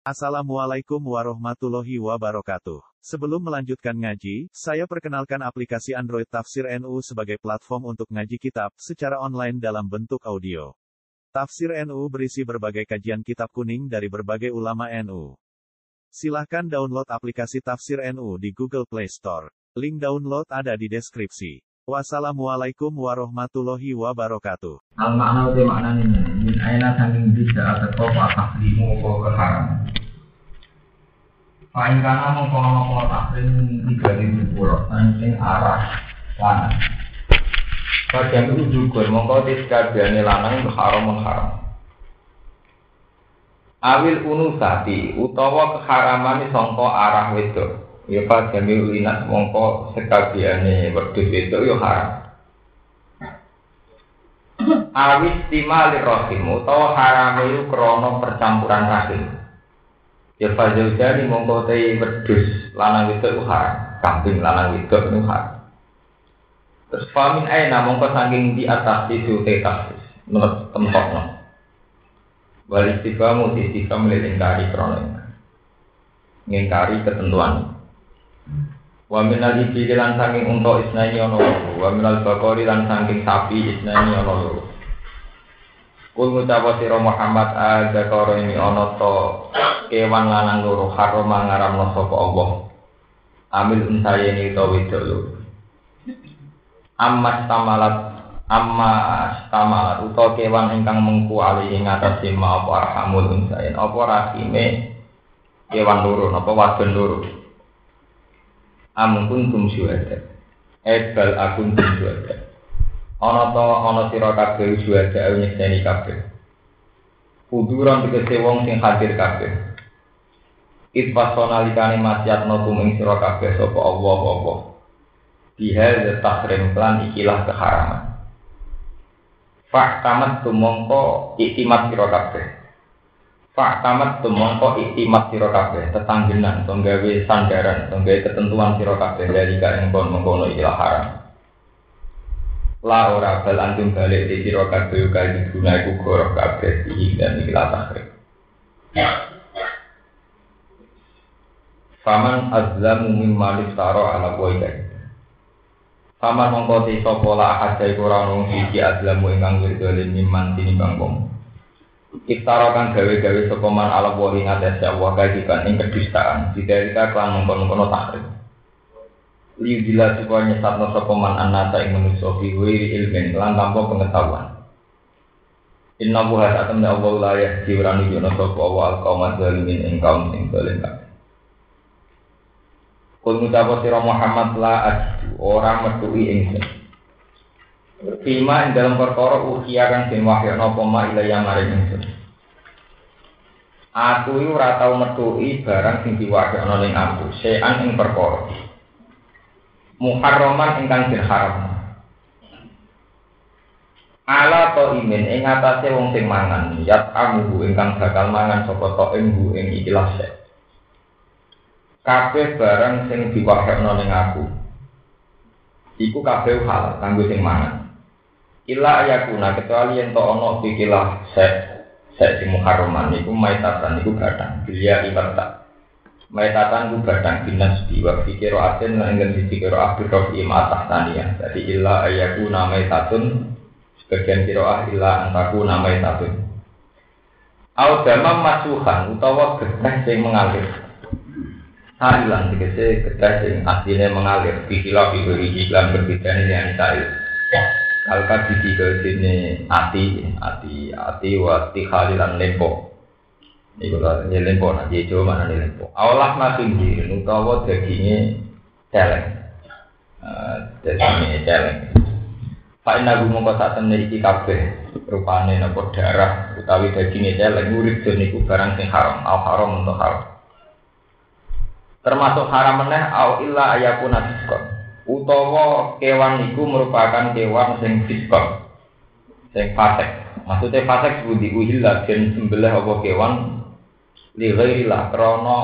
Assalamualaikum warahmatullahi wabarakatuh. Sebelum melanjutkan ngaji, saya perkenalkan aplikasi Android Tafsir NU sebagai platform untuk ngaji kitab secara online dalam bentuk audio. Tafsir NU berisi berbagai kajian kitab kuning dari berbagai ulama NU. Silahkan download aplikasi Tafsir NU di Google Play Store. Link download ada di deskripsi. Wassalamualaikum warahmatullahi wabarakatuh. Al makna uti makna min aina saking bisa atau apa tahlimu apa keharam. Paling kana mongko ana apa tahrim tiga ribu pulau saking arah lanang. Bagian itu juga mongko tiskabiyane lanang haram haram. Awil unusati utawa keharaman sangka arah wedok. Ya pas jami ulinat mongko sekabiane wedhus itu yo haram. Awis timali rohim utawa haram itu krono percampuran rahim. Ya fajau jadi mongko tei wedhus lanang itu haram. Kambing lanang itu haram. Terus famin aina mongko saking di atas itu tei. Menurut tempatnya. Wal istiqamu istiqam lelengkari krono ngingkari ketentuan. Wa minal ibili lan saking unta isnani ana loro, wa minal bakori lan saking sapi isnani ana loro. Kul ngucapa sira Muhammad ada karo ini ana kewan lanang loro haram ngaramno sapa Allah. Amil unsayeni to wedok loro. Amma stamalat amma stamalat utawa kewan ingkang mengku ali ing atase ma apa arhamul unsayen apa rahime kewan loro napa wadon loro. Amun kuntum syuhada. Ebal akun tum syuhada. Ana to ana sira kabeh syuhada nyekseni kabeh. Kuduran tegese wong sing hadir kabeh. Itfasona likane masyatno tuming sira kabeh sapa Allah apa. Bihal tahrim lan ikilah keharaman. Fak tamat tumongko iktimat sira kabeh. Pak tamat tumongko iktimat sira kabeh tetanggenan tonggawe sandaran tonggawe ketentuan sira kabeh dari ing kon mengkono ikilah haram. La ora bal balik di sira kabeh kali guna iku goroh kabeh iki dan ikilah tahrib. Faman azlamu mimma liftara ala qaida. Faman mongko ti sapa la ahad iku ora ono siji azlamu ingkang wirdolen mimman tinimbang wong. Iftara kan gawe-gawe sapa man ala wa ing atase Allah kajiban ing kedustaan. Didalika kelan mengkono-kono tahrib. Liu dila supaya nyesatno sapa man anata ing manusa fi wiri ilmin lan pengetahuan. Inna buha satam ya Allah la yahdi wa nunjukna sapa Allah al-qaum zalimin ing kaum sing kabeh. Kul ngucapa sira Muhammad la ajidu ora metuhi ingsun. Fima ing dalam perkara ukhia kang den wahyana apa ma ila yang maring ingsun. Aku iki ora tau barang sing diwahyana ning aku, sean ing perkara. Muharraman ingkang den haram. Ala to imin ing atase wong sing mangan, yat amu ingkang bakal mangan sapa to ing ing ikilah sek. Kabeh barang sing diwahyana ning aku. Iku kabeh halal kanggo sing mangan. Ila ayakuna kecuali yang to ono pikilah sek sek sing muharraman iku maitatan iku gadang bilia ibarta maitatan ku gadang binas di wa fikiro aten lan enggen sisi kiro abdur atas tania jadi illa ayakuna maitatun sebagian kiro ah illa antaku namai tatun au damam masuhan utawa getah sing mengalir Hailan tegese getah sing asline mengalir bikilah biberi iklan berbeda ini yang saya Kalka didi ke sini ati, ati, ati, wati khalilan lempo. Iku lah, ini lempo, nanti itu mana nih lempo. Awalah makin diri, utawa dagingnya celeng. Dagingnya celeng. Pak Nabi mongko saat temen iki kabeh rupane napa darah utawi dagingnya celeng urip niku barang sing haram, au haram untuk haram. Termasuk haram meneh au illa ayakuna fiskon utawa kewan iku merupakan kewan sing fiskon sing fasek. Maksudnya fasek budi uhillah dan sembelih apa kewan li krana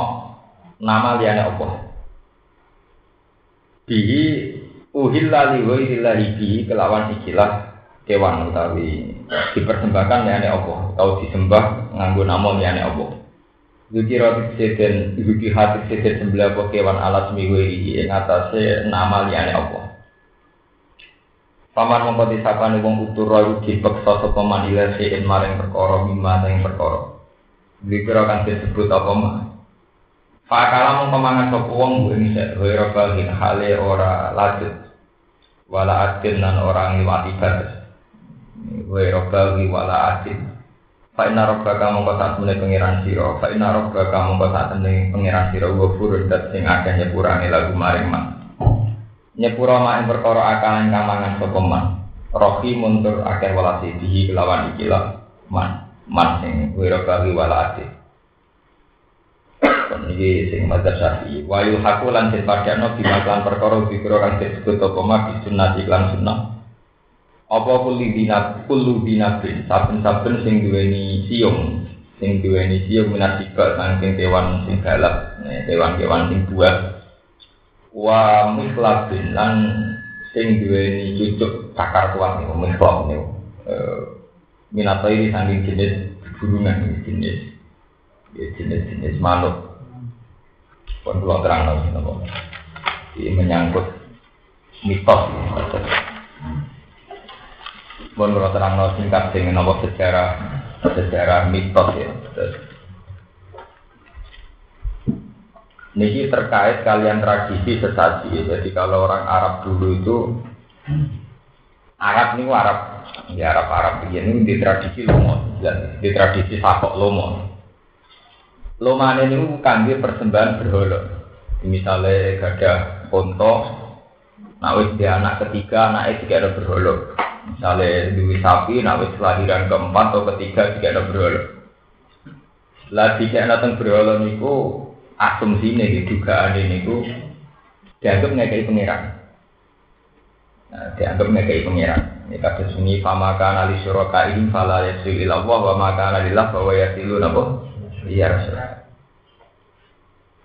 nama liyane apa. Bihi uhillah li bihi kelawan ikilah kewan utawi dipersembahkan liyane apa. Atau disembah nganggo nama liyane apa Zukira tiseden, zuki hati tiseden sembelah kewan alat ini yang atasnya nama liane Allah. Paman mongko disapani wong utur royu dipeksa sapa man ila sein maring perkara mimma sing perkara. Zikra kan disebut apa mah. Fakala mongko mangan sapa wong ing sek wira balin hale ora lanjut. Wala adin lan orang liwati batas. Wira balin wala adin. Fa inna mongko sak meneh pangeran sira, fa inna mongko sak meneh pangeran sira wa furun dat sing akeh nyepurane lagu maring man. Nyepura mak ing perkara akalan kang mangan sapa. Rohi muntur akeh walasi dihi kelawan iki man. Man sing wira bagi walasi. Niki sing madzhab Syafi'i. Wa yuhaqu lan dipadakno bimaklan perkara dikira kang disebut apa mak sunnah iklan sunnah apa kulli dinab kullu dinabin saben-saben sing duweni siung sing duweni siung minasibak saking kewan sing galak kewan-kewan sing buah. Wa mislabin lan sing duweni cucuk cakar kuat mislab niku eh, minato ini saking jenis burungan jenis ya jenis-jenis makhluk pun kalau terang lagi ini menyangkut mitos Bon kalau terang no singkat dengan nopo sejarah sejarah mitos ya. Niki terkait kalian tradisi sesaji. Jadi kalau orang Arab dulu itu Arab ini Arab ya Arab Arab begini di tradisi lomo dan di tradisi sakok lomo. Lomane ini bukan dia persembahan berhala. Misalnya gada ponto, nah dia anak ketiga, anaknya juga ada berhala. Misalnya duwi sapi, nak wis kelahiran keempat atau ketiga jika ada berhala. Lah jika datang berhala niku asumsi nih dugaan niku dianggap ngekei pangeran. Nah, dianggap ngekei pangeran. Ini kata sunyi fama kana li syuraka ini fala yasil ila Allah wa ma kana lillah bahwa yasilu napa? Iya Rasul.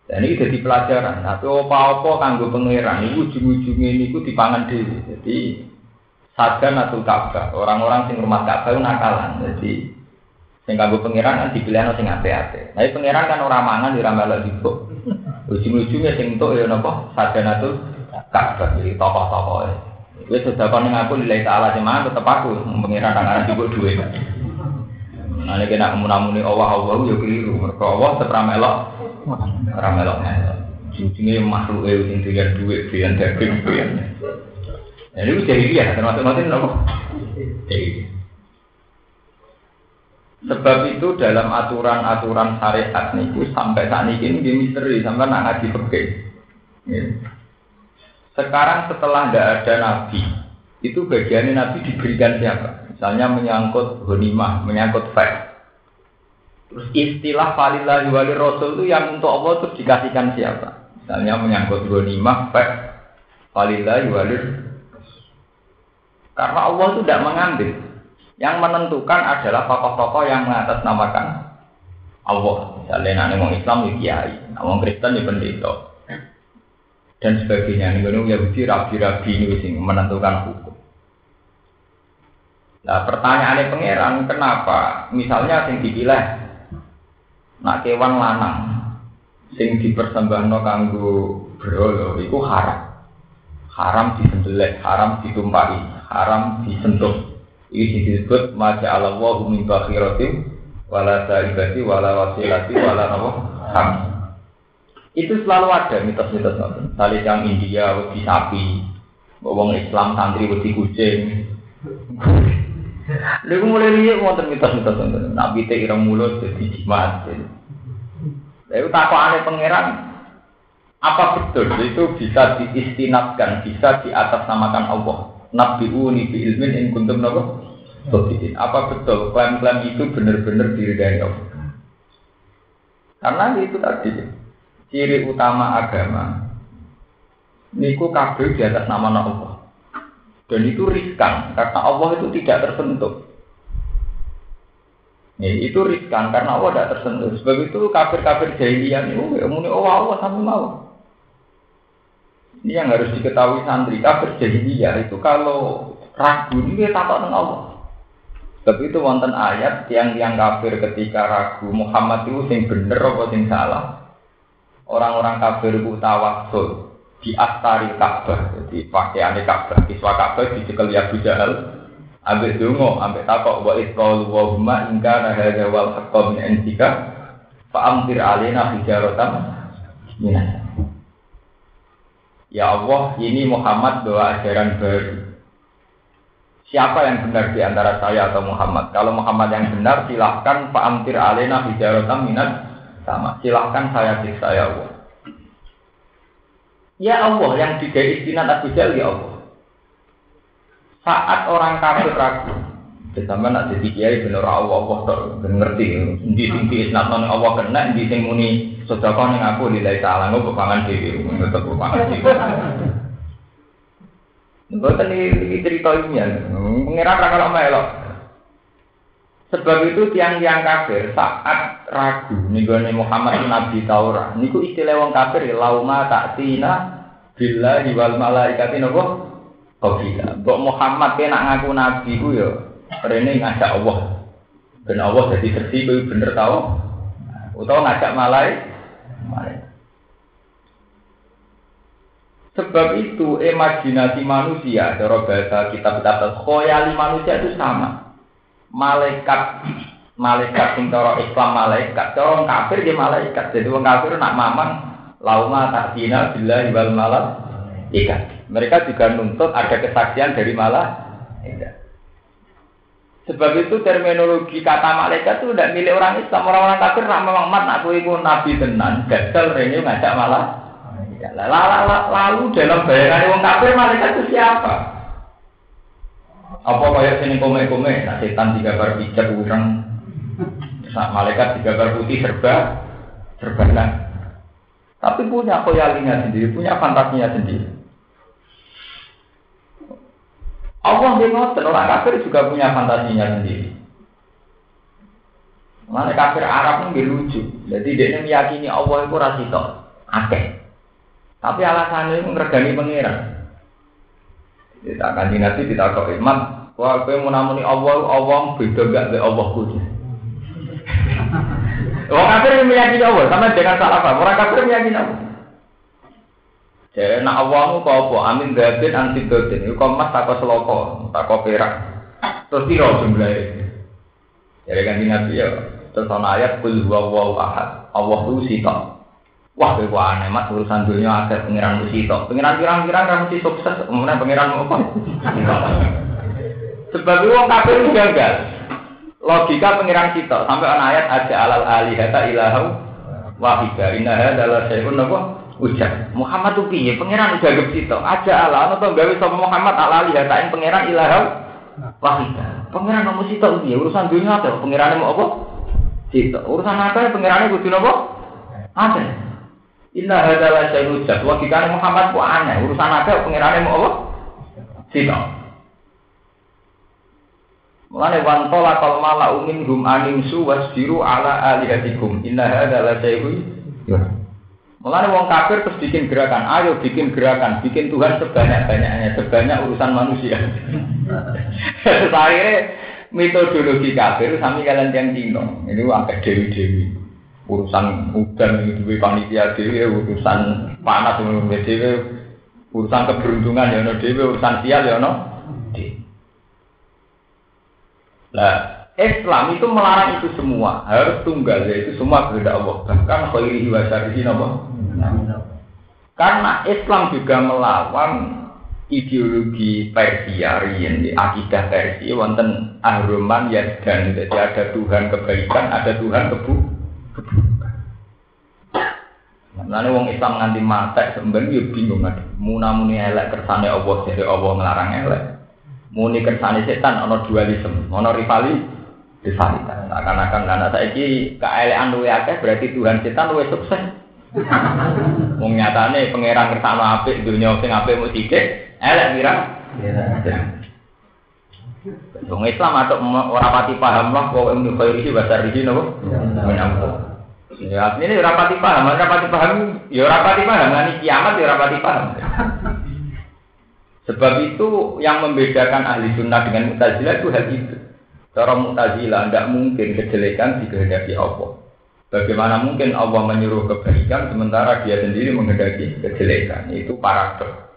Dan ini jadi pelajaran. Tapi apa-apa kanggo pangeran ini ujung-ujungnya ini dipangan dhewe. Jadi Sadan atau Ka'bah. Orang-orang sing rumah Ka'bah nakalan. Jadi sing kanggo pangeran kan dipilih sing ate-ate. Nah, pangeran kan orang mangan di ramal juga. Ujung-ujungnya sing entuk ya napa? Atau Ka'bah. Jadi tokoh-tokoh. Wis sedekah ning aku nilai ta'ala cuman tetep aku pangeran kang aran juga duwe. Nah, ini kena menamuni Allah Allah ya keliru. Mereka Allah tetap ramelok, ramelok melok. Ujungnya makhluk itu sing doyan duit, doyan daging, doyan. Nah, ini jadi dia, termasuk nanti nopo. Sebab itu dalam aturan-aturan syariat itu sampai saat ini ini misteri sampai nak ngaji pergi. Ya. Sekarang setelah tidak ada nabi, itu bagiannya nabi diberikan siapa? Misalnya menyangkut honimah, menyangkut fact. Terus istilah falillahi wali rasul itu yang untuk Allah itu dikasihkan siapa? Misalnya menyangkut honimah, fact, falillahi wali karena Allah itu tidak mengambil. Yang menentukan adalah tokoh-tokoh yang mengatasnamakan Allah. Misalnya nanti orang Islam ya kiai, orang Kristen ya pendeta. Dan sebagainya. Ini Yahudi rabi-rabi ini sing menentukan hukum. Nah pertanyaannya pangeran, kenapa misalnya sing dipilih nak kewan lanang sing dipersembahno kanggo berhala itu haram. Haram disembelih, haram ditumpahi haram disentuh. Ini disebut maja Allah wa min bakhiratim wala saibati wala wasilati wala ham. Itu selalu ada mitos-mitos nonton. Tali yang India wedi sapi, wong Islam santri wedi kucing. Lalu mulai lihat wonten mitos-mitos nonton. Nabi teh ireng mulut jadi jimat. Lalu aneh pangeran, apa betul itu bisa diistinatkan, bisa di atas namakan Allah? Nabi uni bi ilmin in kuntum nopo Apa betul klaim-klaim itu benar-benar diri dari Allah? Karena itu tadi ciri utama agama. Niku kabel di atas nama Allah. Dan itu riskan karena Allah itu tidak tersentuh. Ya, itu riskan karena Allah tidak tersentuh. Sebab itu kafir-kafir jahiliyah itu ya muni oh Allah sama mau. Ini yang harus diketahui santri kafir jahiliyah itu kalau ragu ini dia takut dengan Allah. Tapi itu wonten ayat yang yang kafir ketika ragu Muhammad itu sing bener apa sing salah. Orang-orang kafir itu tawasul di astari Ka'bah, jadi pakaian Ka'bah, kiswa Ka'bah dicekel ya Jahal, ambek dungo, ambek takok wa itqalu wa huma ingka hadza wal haqqo min indika fa amtir alaina hijaratan minas. Ya Allah, ini Muhammad bawa ajaran baru. Siapa yang benar di antara saya atau Muhammad? Kalau Muhammad yang benar, silahkan Pak Amtir Alena Hijarotam Minat sama. Silahkan saya siksa ya Allah. Ya Allah, yang tiga istinat Abu Jal ya Allah. Saat orang kafir ragu, Sama nak jadi kiai bener Allah Allah tak ngerti. Di tinggi isnat Allah kena, di sing muni sedekah ning aku nilai salah, nggak kepangan dewi, tetap kepangan dewi. Bukan ini cerita ilmiah. Mengira kalau melok. Sebab itu tiang-tiang kafir saat ragu nih Muhammad Nabi Taurat. Niku istilah wong kafir ya lauma tina bila wal malaikati nopo Qabila. Mbok Muhammad kena ngaku nabi ku ya rene ngajak Allah. Ben Allah jadi sedih bener tau. Utawa ngajak malaikat. Malaikat. Sebab itu imajinasi manusia, cara bahasa kitab-kitab khoyali manusia itu sama. Malaikat, malaikat sing cara Islam malaikat, cara kafir dia malaikat. Jadi orang kafir nak mamang lauma takdina bila wal malam ikat. Mereka juga nuntut ada kesaksian dari malah Sebab itu terminologi kata malaikat itu tidak milik orang Islam. Orang-orang kafir nak memang mat nak ibu nabi tenan, gagal ini ngajak malah Lalu dalam bayangan wong kafir malaikat itu siapa? Apa kayak sini kome-kome, nah setan digambar pijat urang, malaikat digambar putih serba, serba. Tapi punya koyalinya sendiri, punya fantasinya sendiri. Allah bingung, orang kafir juga punya fantasinya sendiri. Mana kafir Arab ini lucu. Jadi dia meyakini Allah itu rasito, akeh. Tapi alasannya itu ngergani pangeran. Kita akan nanti kita kok iman. Wah, kau mau namuni Allah, Allah beda gak dari Allah kudu. Orang kafir meyakini Allah, sama jangan salah paham. Orang kafir meyakini Allah. Jadi nak awalmu kau apa? Amin gatin anti gatin. Itu kau mas takut seloko, takut perak. Terus tiro jumlahnya. Jadi kan nabi ya. Terus ayat kul huwa ahad. Allah itu sitok. Wah, kowe aneh mat urusan dunia akhir pengiran mesti tok. Pengiran pirang-pirang ra mesti sukses, kemudian pengiran apa? Sebab wong kafir gagal. Logika pengiran kita sampai ana ayat aja alal alihata ilahu wahida innaha adalah syai'un apa? Ujar. Muhammad tuh piye? Pengiran udah gep sito. Aja ana to gawe sapa Muhammad ala alihata ing pengiran ilahu wahida. Pengiran nomor sito piye? Urusan dunia apa? Pengirannya mau apa? Sito. Urusan apa? Pengirannya kudu napa? Ada. Inna hadalah saya hujat. Logikanya Muhammad ku aneh. Urusan apa pengirannya mau apa? Sino. Mulane wantola kal mala umin hum anim su wasbiru ala alihatikum. Inna hadalah saya hujat. Mulane wong kafir terus bikin gerakan. Ayo bikin gerakan. Bikin Tuhan sebanyak-banyaknya. Sebanyak urusan manusia. Akhirnya metodologi kafir sami kalian yang dino. Ini agak dewi-dewi urusan udan duwe panitia dhewe urusan panas dhewe urusan keberuntungan ya ono dhewe urusan sial ya ono Nah, Islam itu melarang itu semua, harus tunggal yaitu semua kehendak Allah. Bahkan khairihi wa syarrihi napa? Karena Islam juga melawan ideologi Persia riyen akidah Persia wonten ahruman ya dan jadi ada Tuhan kebaikan, ada Tuhan kebu Lalu wong Islam nganti mata sebenarnya ya bingung ada. Muna muni elek kersane Allah jadi Allah ngelarang elek. Muni kersane setan ono dualisme, ono rivali rivalitas. Akan-akan anak saya ini keelekan luwe akeh berarti Tuhan setan luwe sukses. Wong nyatane pangeran kersane apik dunia sing apik mau sithik, elek kira. Wong Islam atau orang pati paham lah kok ilmu khairi bahasa riji nopo. Ya ini rapati paham, rapati paham, ya rapati paham, nanti kiamat ya rapati paham. Sebab itu yang membedakan ahli sunnah dengan mutazilah itu hal itu. Cara Mu'tazilah tidak mungkin kejelekan dikehendaki Allah. Bagaimana mungkin Allah menyuruh kebaikan sementara dia sendiri menghendaki kejelekan? Itu paradok.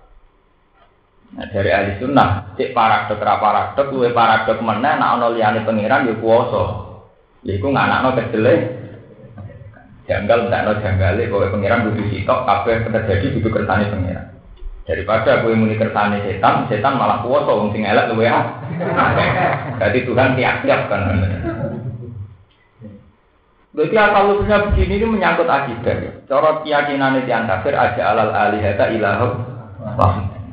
Nah, dari ahli sunnah, cek paradok ra paradok, luwe paradok mana? nak ono pangeran ya kuwasa. Iku nganakno kejelek. Janggal ndak ono janggale kowe pangeran kudu sitok kabeh terjadi kudu kersane pangeran. Daripada kowe muni kersane setan, setan malah kuwasa wong sing elek luwe ah. Jadi Tuhan tiap-tiap kan. Berarti asal usulnya begini ini menyangkut akidah. Cara keyakinan yang kafir aja alal alihata ilahum.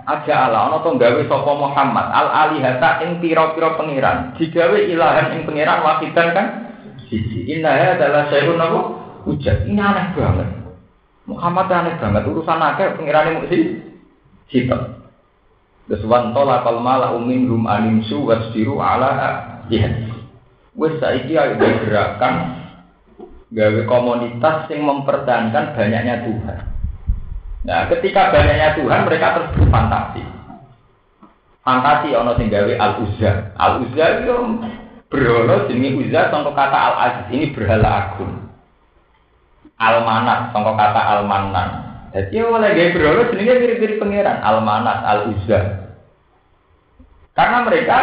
Aja ala ana to gawe sapa Muhammad. Al alihata ing pira-pira pangeran digawe ilahan ing pangeran wahidan kan? Siji. Adalah sayun apa? Ujat ini aneh banget. Muhammad aneh banget. Urusan akeh pangerane mung si sitok Terus wantola kalmala umin rum animsu wasdiru ala jihad. Wes saiki ayo gerakan gawe komunitas yang mempertahankan banyaknya Tuhan. Nah, ketika banyaknya Tuhan, mereka terus berfantasi. Fantasi ono sing gawe al uzza. Al uzza itu berhala jenenge uzza contoh kata al aziz ini berhala agung. Al manat contoh kata al manan. Jadi oleh gawe berhala jenenge mirip-mirip pangeran al manat al uzza. Karena mereka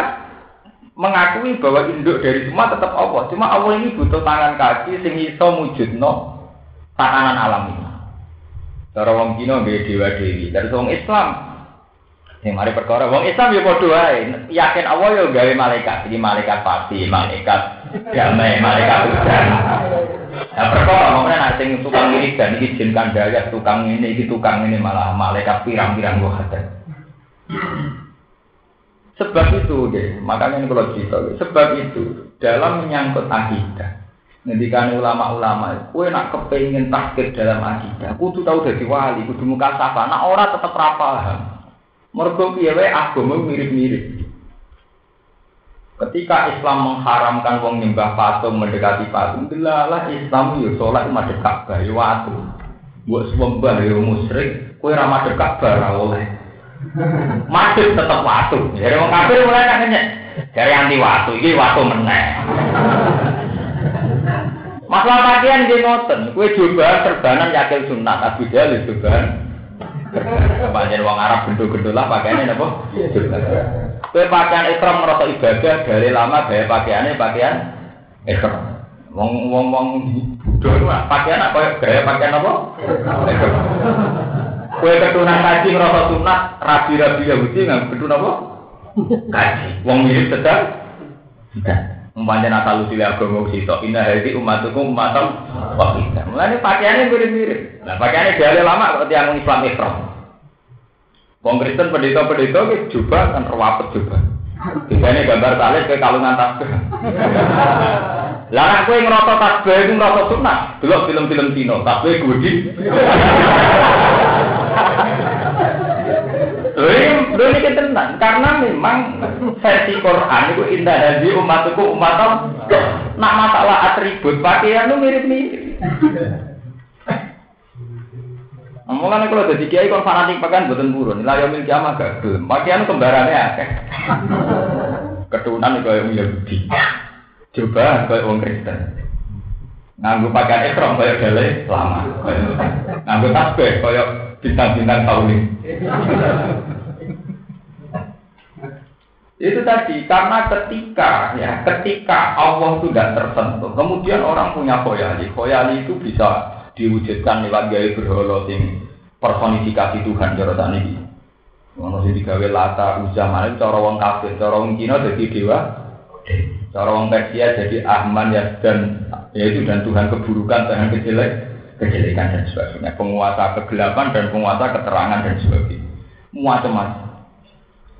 mengakui bahwa induk dari semua tetap Allah. Cuma Allah ini butuh tangan kaki sing iso mujudno tatanan alam ini. Cara wong Cina nggih dewa dewi, dari wong Islam. Yang mari perkara wong Islam ya padha wae. Yakin Allah ya gawe malaikat, iki malaikat pasti, malaikat damai, malaikat hujan. Nah, perkara ngomongnya nanti sing tukang ini dan ini jin kandaya, tukang ini, ini tukang ini malah malaikat pirang-pirang gua ada. Sebab itu deh, makanya ini kalau cerita, sebab itu dalam menyangkut akidah, Ngendikan ulama-ulama, kue nak kepengen takdir dalam akidah, kudu tahu dari wali, kudu muka safa, nak ora tetep rapaham. Mergo piye wae agama mirip-mirip. Ketika Islam mengharamkan wong nyembah patung mendekati patung, delalah Islam yo salat madhep Ka'bah yo watu. Mbok sembah yo musyrik, kowe ra madhep Ka'bah ra oleh. Madhep tetep watu. Jadi wong kafir mulai nanya, dari anti watu, iki watu meneh. Masalah pakaian dia ngoten, kue coba serbanan yakil sunat, dia lebih coba. Panjen wong Arab gendul-gendul lah pakaiannya apa? Kue pakaian ekrom merasa ibadah dari lama gaya pakaiannya pakaian ekrom. Wong wong wong bodoh lah pakaian apa gaya pakaian apa? Kue ketunan kaji merasa sunat, rabi-rabi Yahudi nggak ketun apa? Kaji. Wong mirip sedang. Umpamanya nakal usil agama sito, indah hari umatukum umatam wakidah. Mulanya pakaiannya mirip-mirip. Nah pakaiannya dia lama seperti yang Islam Ikram. Wong Kristen pendeta-pendeta ke juga kan terwapet juga. Biasanya gambar talib ke kalungan tasbih. Lah nek kowe ngrasa tasbih iku ngrasa sunah, delok film-film Cina, tasbih gudi. Ini ini tenang karena memang versi Quran itu indah hadi umatku umatom. Nak masalah atribut pakaian itu mirip-mirip. Omongan kalau jadi kiai kon fanatik buatan burun, nilai yang miliki ama gak gelem. Pakaian kembarannya akeh. Keturunan itu yang Yahudi. Coba kayak orang Kristen. Nganggu pakaian ekrom kayak gale lama. Nganggu tasbih kayak bintang-bintang sauling. Itu tadi karena ketika ya ketika Allah tidak tersentuh, kemudian orang punya khoyali. Khoyali itu bisa diwujudkan lewat gaya berhala sing personifikasi Tuhan cara tadi ini. Ono sing digawe lata uzah mana cara wong kafir, cara wong Cina jadi dewa. Cara wong Persia jadi Ahman ya dan yaitu dan Tuhan keburukan, Tuhan kejelek, kejelekan dan sebagainya. Penguasa kegelapan dan penguasa keterangan dan sebagainya. Macam-macam.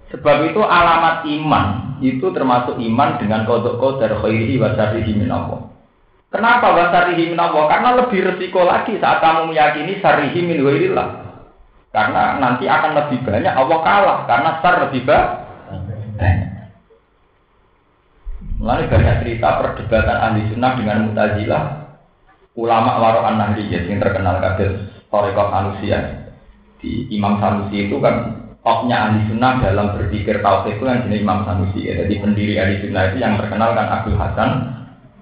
Sebab itu alamat iman itu termasuk iman dengan kodok kodar khairi wa syarihi min Allah. Kenapa syarihi min Allah? Karena lebih resiko lagi saat kamu meyakini syarihi min. Karena nanti akan lebih banyak Allah kalah karena syar lebih banyak. Mulai banyak cerita perdebatan ahli sunnah dengan mutazilah ulama warokan nahdiyah yang terkenal kader Torikot manusia di Imam Sanusi itu kan topnya ahli sunnah dalam berpikir tauhid itu yang jenis Imam Sanusi ya. Jadi pendiri ahli sunnah itu yang terkenal kan Abdul Hasan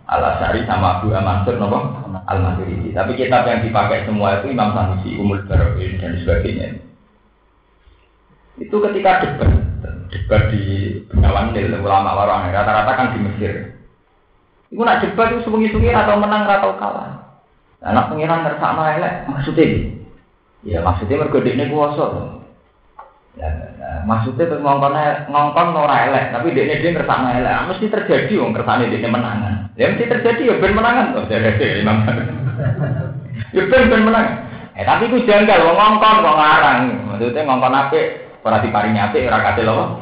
al Asari sama Abu Mansur nopo al Maturidi. Tapi kitab yang dipakai semua itu Imam Sanusi, Umul Barokin dan sebagainya. Itu ketika debat, debat di Bengawan Nil, ulama warang rata-rata kan di Mesir. Iku nak debat itu sungi-sungi atau menang atau kalah. Anak pengiran ngersakno elek maksudnya. Ya maksudnya mergo dekne kuwasa. Ya, ya, maksudnya tuh ngongkon ngongkon ora elek, tapi dia dia ngersakno elek. Mesti terjadi wong kersane dia menangan. Ya mesti terjadi ya ben menangan tuh jadi Imam. Ya ben ben menang. Eh tapi ku janggal wong ngongkon kok ngarang. Maksudnya ngongkon apik ora diparingi apik ora kate lho.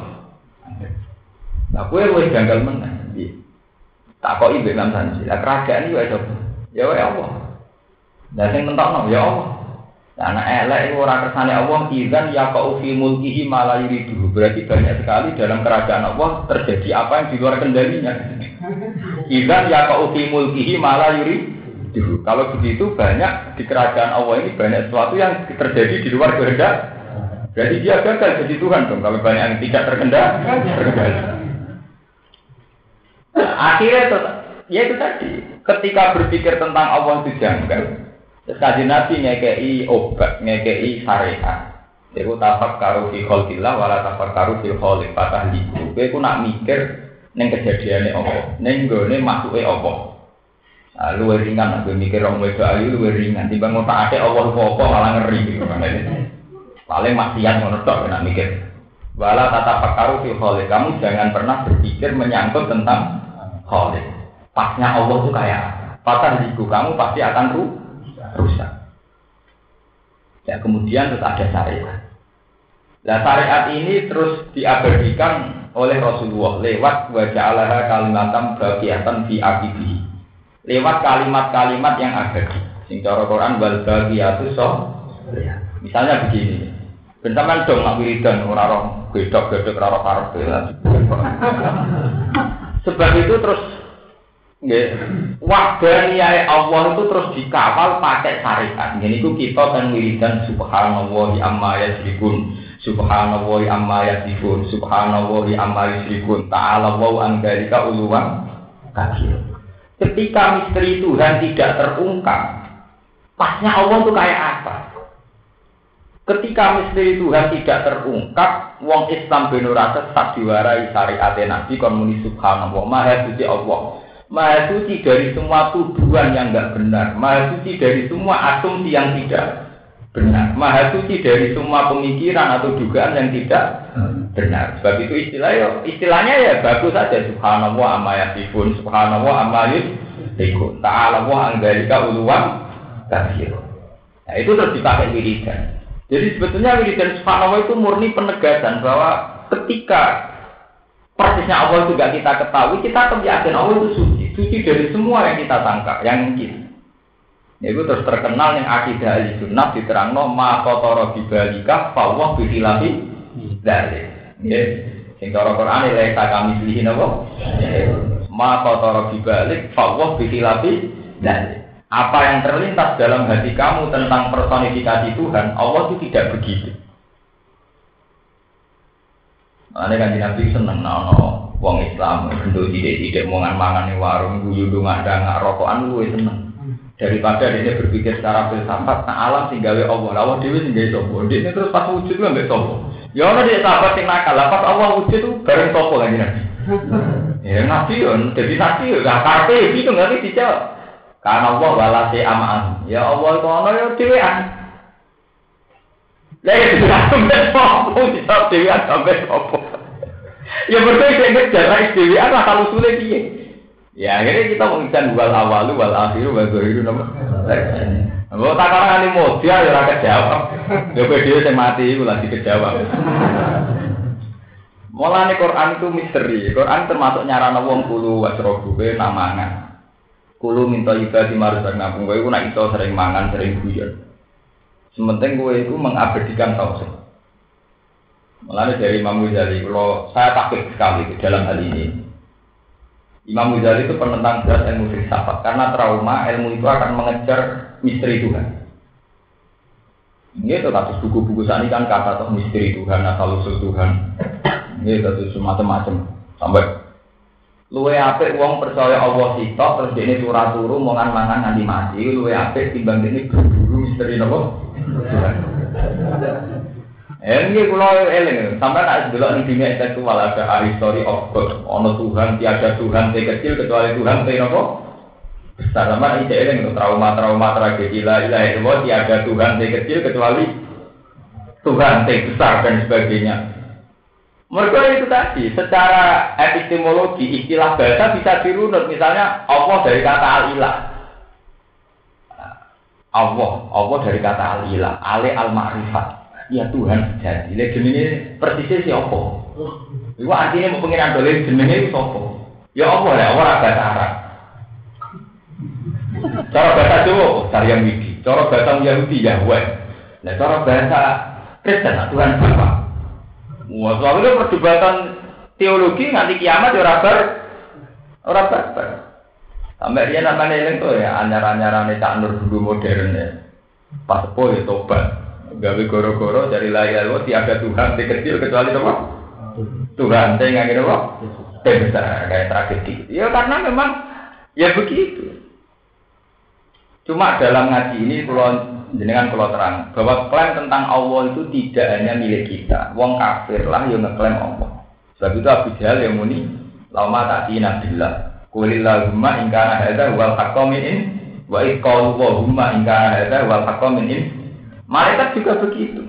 Nah, kue wis janggal menang. Tak kok ibu Imam Sanji. Lah kerajaan iki wae Ya wae Allah. Lah sing mentokno ya Allah. Karena elek itu orang kersane Allah izan ya kau fi mulkihi malah yuridu. Berarti banyak sekali dalam kerajaan Allah terjadi apa yang di luar kendalinya. Izan ya kau fi mulkihi malah yuridu. Kalau begitu banyak di kerajaan Allah ini banyak sesuatu yang terjadi di luar kehendak. Berarti dia gagal jadi Tuhan dong. Kalau banyak yang tidak terkendali. Akhirnya ya itu tadi. Ketika berpikir tentang Allah itu janggal, Terus kaji Nabi ngekei obat, ngekei syariat. Iku tafak karu fi kholqillah wala tafak karu fi kholq patah liku. Kowe ku nak mikir ning kejadiane apa, ning gone masuke apa. Nah, luwe ringan aku mikir orang wedo ayu luwe ringan timbang ngotak ate Allah apa malah ngeri Paling maksiat ngono tok nak mikir. Wala tata pakaru fi kholq. Kamu jangan pernah berpikir menyangkut tentang kholq. Pasnya Allah itu kayak patah liku kamu pasti akan ruh rusak. Ya kemudian terus ada syariat. Nah syariat ini terus diabadikan oleh Rasulullah lewat wajah Allah kalimatam bagiatan fi akibi. Lewat kalimat-kalimat yang abadi. Sing cara Quran wal bagiyatu so. Misalnya begini. Bentaman dong nak wiridan ora roh gedok-gedok ora roh Sebab itu terus Wahdaniyah Allah itu terus dikawal pakai syariat. Ini ku kita kan wiridan subhanallah amma yasrikun. Subhanallah amma yasrikun. Subhanallah amma yasrikun. Ta'ala wa an dzalika uluwan. Ketika misteri Tuhan tidak terungkap, pasnya Allah itu kayak apa? Ketika misteri Tuhan tidak terungkap, wong Islam benora sesat diwarai syariat Nabi kon muni subhanallah maha suci Allah. Maha suci dari semua tuduhan yang enggak benar. Maha suci dari semua asumsi yang tidak benar. Maha suci dari semua pemikiran atau dugaan yang tidak benar. Sebab itu istilah ya, istilahnya ya bagus saja. Subhanallah amma yasifun. Subhanallah amma yusifun. Ta'ala wa anggarika uluwan kafir. Nah itu terus dipakai wiridan. Jadi sebetulnya wiridan subhanallah itu murni penegasan bahwa ketika persisnya Allah juga kita ketahui, kita yakin Allah itu suci. Suci dari semua yang kita sangka, yang mungkin. Ya, itu terus terkenal yang akidah ahli sunnah diterang no ma kotoro bibalika fawwah bihilafi dari. Ya, sing cara Quran laisa kami pilih napa? Ma kotoro bibalik fawwah bihilafi dari. Apa yang terlintas dalam hati kamu tentang personifikasi Tuhan, Allah itu tidak begitu. Ane kan Nabi seneng no, wong Islam bentuk tidak tidak mangan mangan warung guyu dunga nggak rokokan lu seneng. Daripada dia berpikir secara filsafat, nah alam sing gawe Allah, lawan dewi sing gawe sopo. Dia terus pas wujud lah nggak sopo. Ya orang dia sahabat sing nakal, pas Allah wujud tuh bareng sopo lagi nabi. Ya nabi on, jadi nabi ya karpe itu nggak nih dijawab. Karena Allah walasi amaan. Ya Allah kono ya dewean. Lah itu sampai sopo, dijawab dewean sampai sopo. Ya berdua saya ngejar istiwi apa kalau sulit dia. Ya akhirnya kita mengikan wal awalu wal akhiru wal zahiru nama. Kalau tak karena ini modal ya rakyat jawab. Ya dia saya mati itu lagi kejawab. Mulane Quran itu misteri. Quran termasuk nyarana wong kulu wasrobu ke namangan. Kulu minta ibadah di marusak nabung gue nak itu sering mangan sering guyon. Sementing gue itu mengabadikan tauhid. Mulanya dari Imam Ghazali, kalau saya takut sekali dalam hal ini. Imam Ghazali itu penentang berat ilmu filsafat karena trauma ilmu itu akan mengejar misteri Tuhan. Ini kasus buku-buku ini kan kata tuh misteri Tuhan atau usul Tuhan. Ini tuh semacam-macam sampai luwe apik wong percaya Allah sitok terus ini turah turu mongan mangan nganti mati luwe apik timbang ini berburu misteri nopo Eh ini kalau eling. Sampai nak dulu nih dunia intelektual ada history of God. Ono Tuhan tiada Tuhan yang kecil kecuali Tuhan yang nopo besar. Sama ini eling. Trauma-trauma tragedi lah ilaha illallah tiada Tuhan yang kecil kecuali Tuhan yang besar dan sebagainya. Mereka itu tadi, secara epistemologi istilah bahasa bisa dirunut. Misalnya Allah dari kata al-ilah. Allah, Allah dari kata al-ilah, ale al-ma'rifat. Ya Tuhan jadi. Lihat jenenge persisnya siapa? Iku artinya mau pengiran dole jenenge siapa? Ya Allah ya, orang bahasa Arab. Cara bahasa Jawa, Saryam Widi. Cara bahasa Yahudi, Yahweh. Nah, cara bahasa Kristen, Tuhan Bapak. Wah, soalnya perdebatan teologi nanti kiamat ya orang ber, ber. Sampai dia namanya ini tuh ya, anyar-anyaran tak nur dulu modern ya. Pas po ya tobat. Gawe goro-goro dari layar lo tiada Tuhan di kecil kecuali apa? Tuhan, saya nggak kira apa? besar kayak tragedi. Ya karena memang ya begitu. Cuma dalam ngaji ini kalau jenengan kalau terang bahwa klaim tentang Allah itu tidak hanya milik kita. Wong kafir lah yang ngeklaim Allah. Sebab itu Abu Jahal yang muni lama tadi nabilah. Kulillahumma ingkana hadza wal haqqamin in wa iqalu wa humma ingkana hadza wal haqqamin in. Malaikat juga begitu.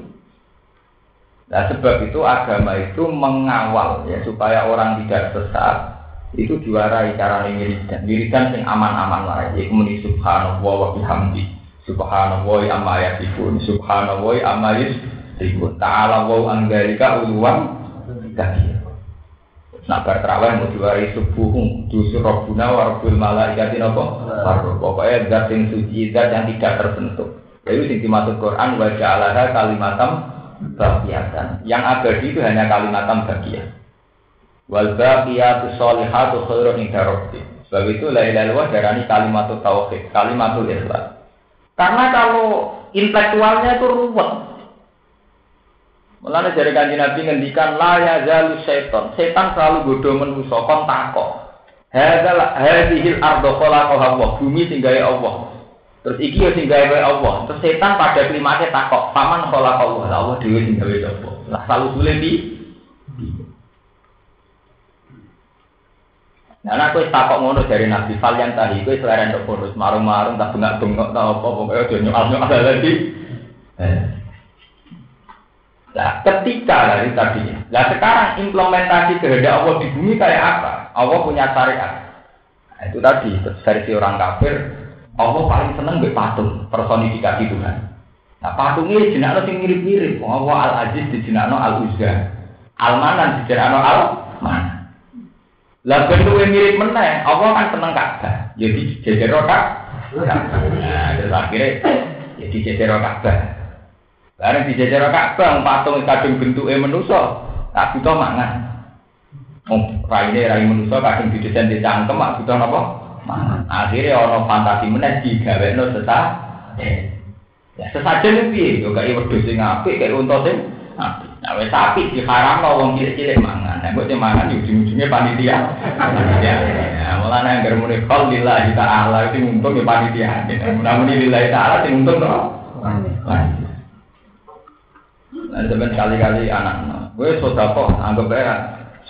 Nah sebab itu agama itu mengawal ya supaya orang tidak sesat itu juara cara wiridan wiridan sing aman-aman lah ya muni subhanallah wa bihamdi Subhanallah amma yasifun. Subhanallah amma yasifun. Ta'ala wa anggarika uluwan kabir. Nak bar terawih mau diwari subuh dusur robbuna wa rabbul malaikati napa? Pokoknya zat yang suci, zat yang tidak terbentuk. Itu sing dimaksud Quran wa ja'alaha kalimatam baqiyatan. Yang abadi itu hanya kalimatam baqiyah. Wal baqiyatu sholihatu khairun inda rabbih. Sebab itu la ilaha illallah darani kalimatul tauhid, kalimatul ikhlas. Karena kalau intelektualnya itu ruwet. Mulanya dari kanji Nabi ngendikan la ya zalu setan. Setan selalu bodoh menuso kon takok. Hadzal hadzihil ardo khalaqaha Allah. Bumi singgahe Allah. Terus iki ya singgahe Allah. Terus setan pada klimaknya takok, paman khalaqa Allah. Allah dhewe singgahe Allah. Lah selalu boleh di Nah, aku takok ngono dari Nabi Fal yang tadi, aku selera untuk bonus marung-marung, tak bengak-bengok, tak apa, pokoknya udah nyokal-nyokal lagi. Eh. Nah, ketika dari tadinya, nah sekarang implementasi kehendak Allah di bumi kayak apa? Allah punya syariat. Nah, itu tadi versi orang kafir, Allah paling seneng be patung personifikasi Tuhan. Nah patung ini jenakno sing mirip-mirip. Allah Al Aziz di jenakno Al Uzza, Al Manan di jenakno Al Manan. Lah bentuknya mirip meneh, Allah kan seneng Ka'bah. Jadi jejer Ka'bah. Nah, terus akhirnya jadi jejer Ka'bah. Bareng di jejer Ka'bah patung kadung bentuknya manusa, tak butuh mangan. Oh, raine rai manusa kadung didesain dicangkem, tak butuh napa? Mangan. Akhirnya ono fantasi meneh digawekno sesat. Ya sesajen piye? Yo kaya wedhus sing apik, kaya unta sing apik. Nah, wes sapi diharamno wong cilik-cilik mangan. Nah, kok mangan ujung-ujungnya panitia. Panitia. Ya, mulane anggar muni qol lillahi ta'ala itu untung ya panitia. Namun lillahi ta'ala sing untung to. Nah, sampeyan kali-kali anak. Gue sodako anggap aja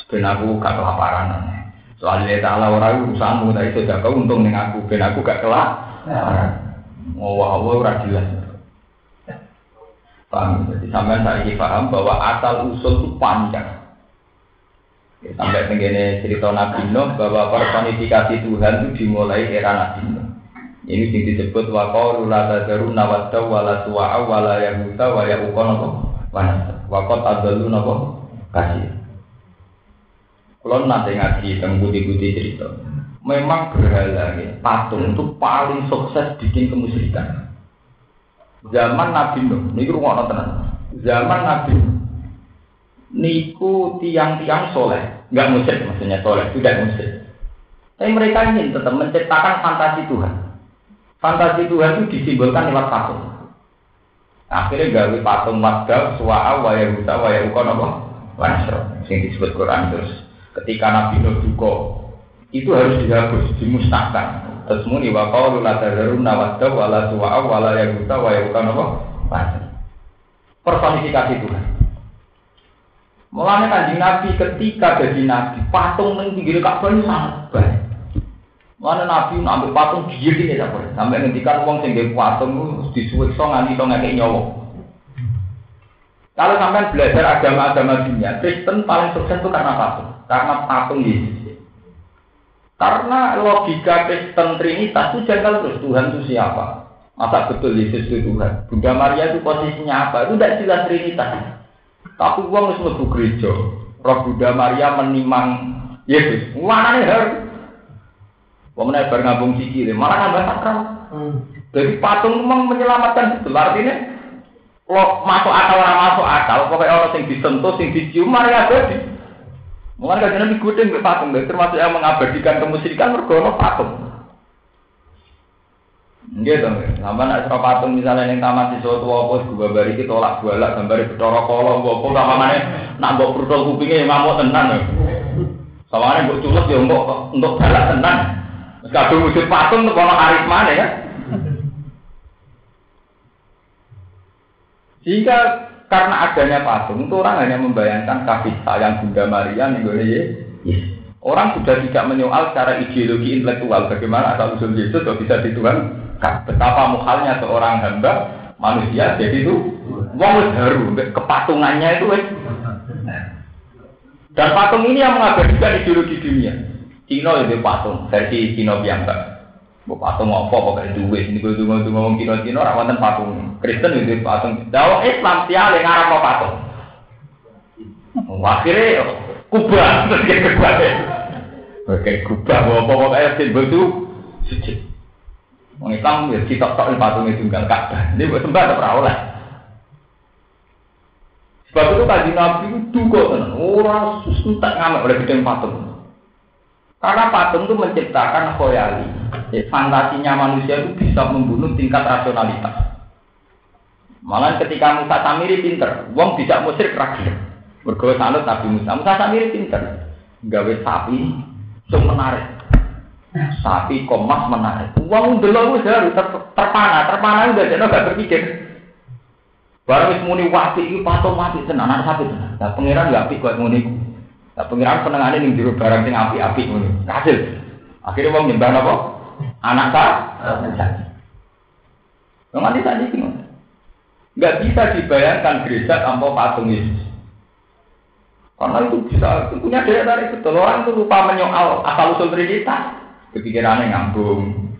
ben aku gak kelaparan. Soalnya ta'ala ora urusanmu tapi sodako untung ning aku ben aku gak kelaparan. Oh, wah, ora jelas. Paham? Jadi sampai saya paham bahwa asal usul itu panjang. Ya, sampai begini cerita Nabi Nuh bahwa personifikasi Tuhan itu dimulai era Nabi Nuh. Ini yang disebut waqalu la tadaru nawadda wala suwa'a wala yahuta wa ya'uqa wanasa. Waqat adallu napa kasih. Kalau nanti ngaji tentang budi-budi cerita, memang berhala ya, patung itu paling sukses bikin kemusyrikan. Zaman Nabi Nuh, niku rumah tenan. Zaman Nabi niku tiang-tiang soleh, nggak musyrik maksudnya soleh, tidak musyrik. Tapi mereka ingin tetap menciptakan fantasi Tuhan. Fantasi Tuhan itu disimbolkan lewat patung. Akhirnya gawe patung wadal suwa'a wa yahuda wa yahuka napa? Wansro. Sing disebut Quran terus ketika Nabi Nuh duka itu harus dihapus, dimusnahkan. Terus muni wa qalu la tadharunna wadda wa la suwa'a wa la yahuda wa yahuka napa? Wansro. Personifikasi Tuhan. Mulanya kanjeng Nabi ketika jadi Nabi, patung yang pinggir Ka'bah sangat banyak. Mana Nabi ambil patung gigi ini ya sampai ngendikan uang sing patung disuwekso nganti to ngekek nyawa. Kalau sampai belajar agama-agama dunia, Kristen paling sukses itu karena patung, karena patung Yesus. Karena logika Kristen Trinitas itu janggal terus Tuhan itu siapa? Masa betul Yesus itu Tuhan? Bunda Maria itu posisinya apa? Itu tidak jelas Trinitas. Tapi uang harus mlebu gereja. Roh Bunda Maria menimang Yesus. Mana nih harus? Pemenang bar ngambung sikile, malah nambah sakral. Hmm. Jadi patung memang menyelamatkan itu. Artinya lo masuk akal orang masuk akal, pokoknya orang yang disentuh, yang dicium, mari abadi. Mungkin kan nabi gudeng ke patung, termasuk yang mengabadikan kemusyrikan mergono patung. Gitu, sama nak serap patung misalnya yang taman di suatu apa, gua bari kita tolak balak, gambar betoro kolong, gua apa, sama mana nak bawa perutol kupingnya yang ngamuk tenan. Sama mana buat culuk ya untuk untuk balak tenan. Kadung wujud patung untuk ono karisma ya. Jika karena adanya patung itu orang hanya membayangkan kasih sayang Bunda Maria nih yes. Orang sudah tidak menyoal secara ideologi intelektual. Bagaimana asal usul Yesus kok bisa dituhan betapa mukhalnya seorang hamba manusia jadi itu wong baru kepatungannya itu dan patung ini yang mengabadikan ideologi dunia Cina itu patung versi Cina biasa. Bu patung apa pokoknya duit ini gue dungo dungo ngomong Cina Cina orang wonten patung. Kristen itu patung. Dawa Islam tiap yang ngarap patung. Akhirnya kubah terus kayak kubah. Oke kubah apa pokoknya simbol itu sujud. Wong Islam ya kita tok patung itu tunggal Ka'bah. Ini buat sembah atau perawat. Sebab itu tadi Nabi itu duga tenan. Orang susah tak ngamek oleh gedeng patung. Karena patung itu menciptakan khoyali. Ya, fantasinya manusia itu bisa membunuh tingkat rasionalitas. Malah ketika Musa Samiri pinter, wong tidak musrik rakyat. Bergawe sanut Nabi Musa. Musa Samiri pinter. Gawe sapi, sing menarik. Sapi komas menarik. Delok wis harus ter terpana, terpana udah jadi gak berpikir. Baru wis muni iki patung mati tenan, anak sapi tenan. Nah pangeran gak apik kok ngene Nah, pengiran senengane ning jero barang sing api-api ngono. Hasil. Akhirnya wong nyembah napa? Anak ta? Wong nanti tadi ngono. Enggak bisa dibayangkan gereja tanpa patung Yesus. Karena itu bisa, itu punya daya tarik betul. Orang itu lupa menyoal asal usul Trinitas. Kepikirannya ngambung.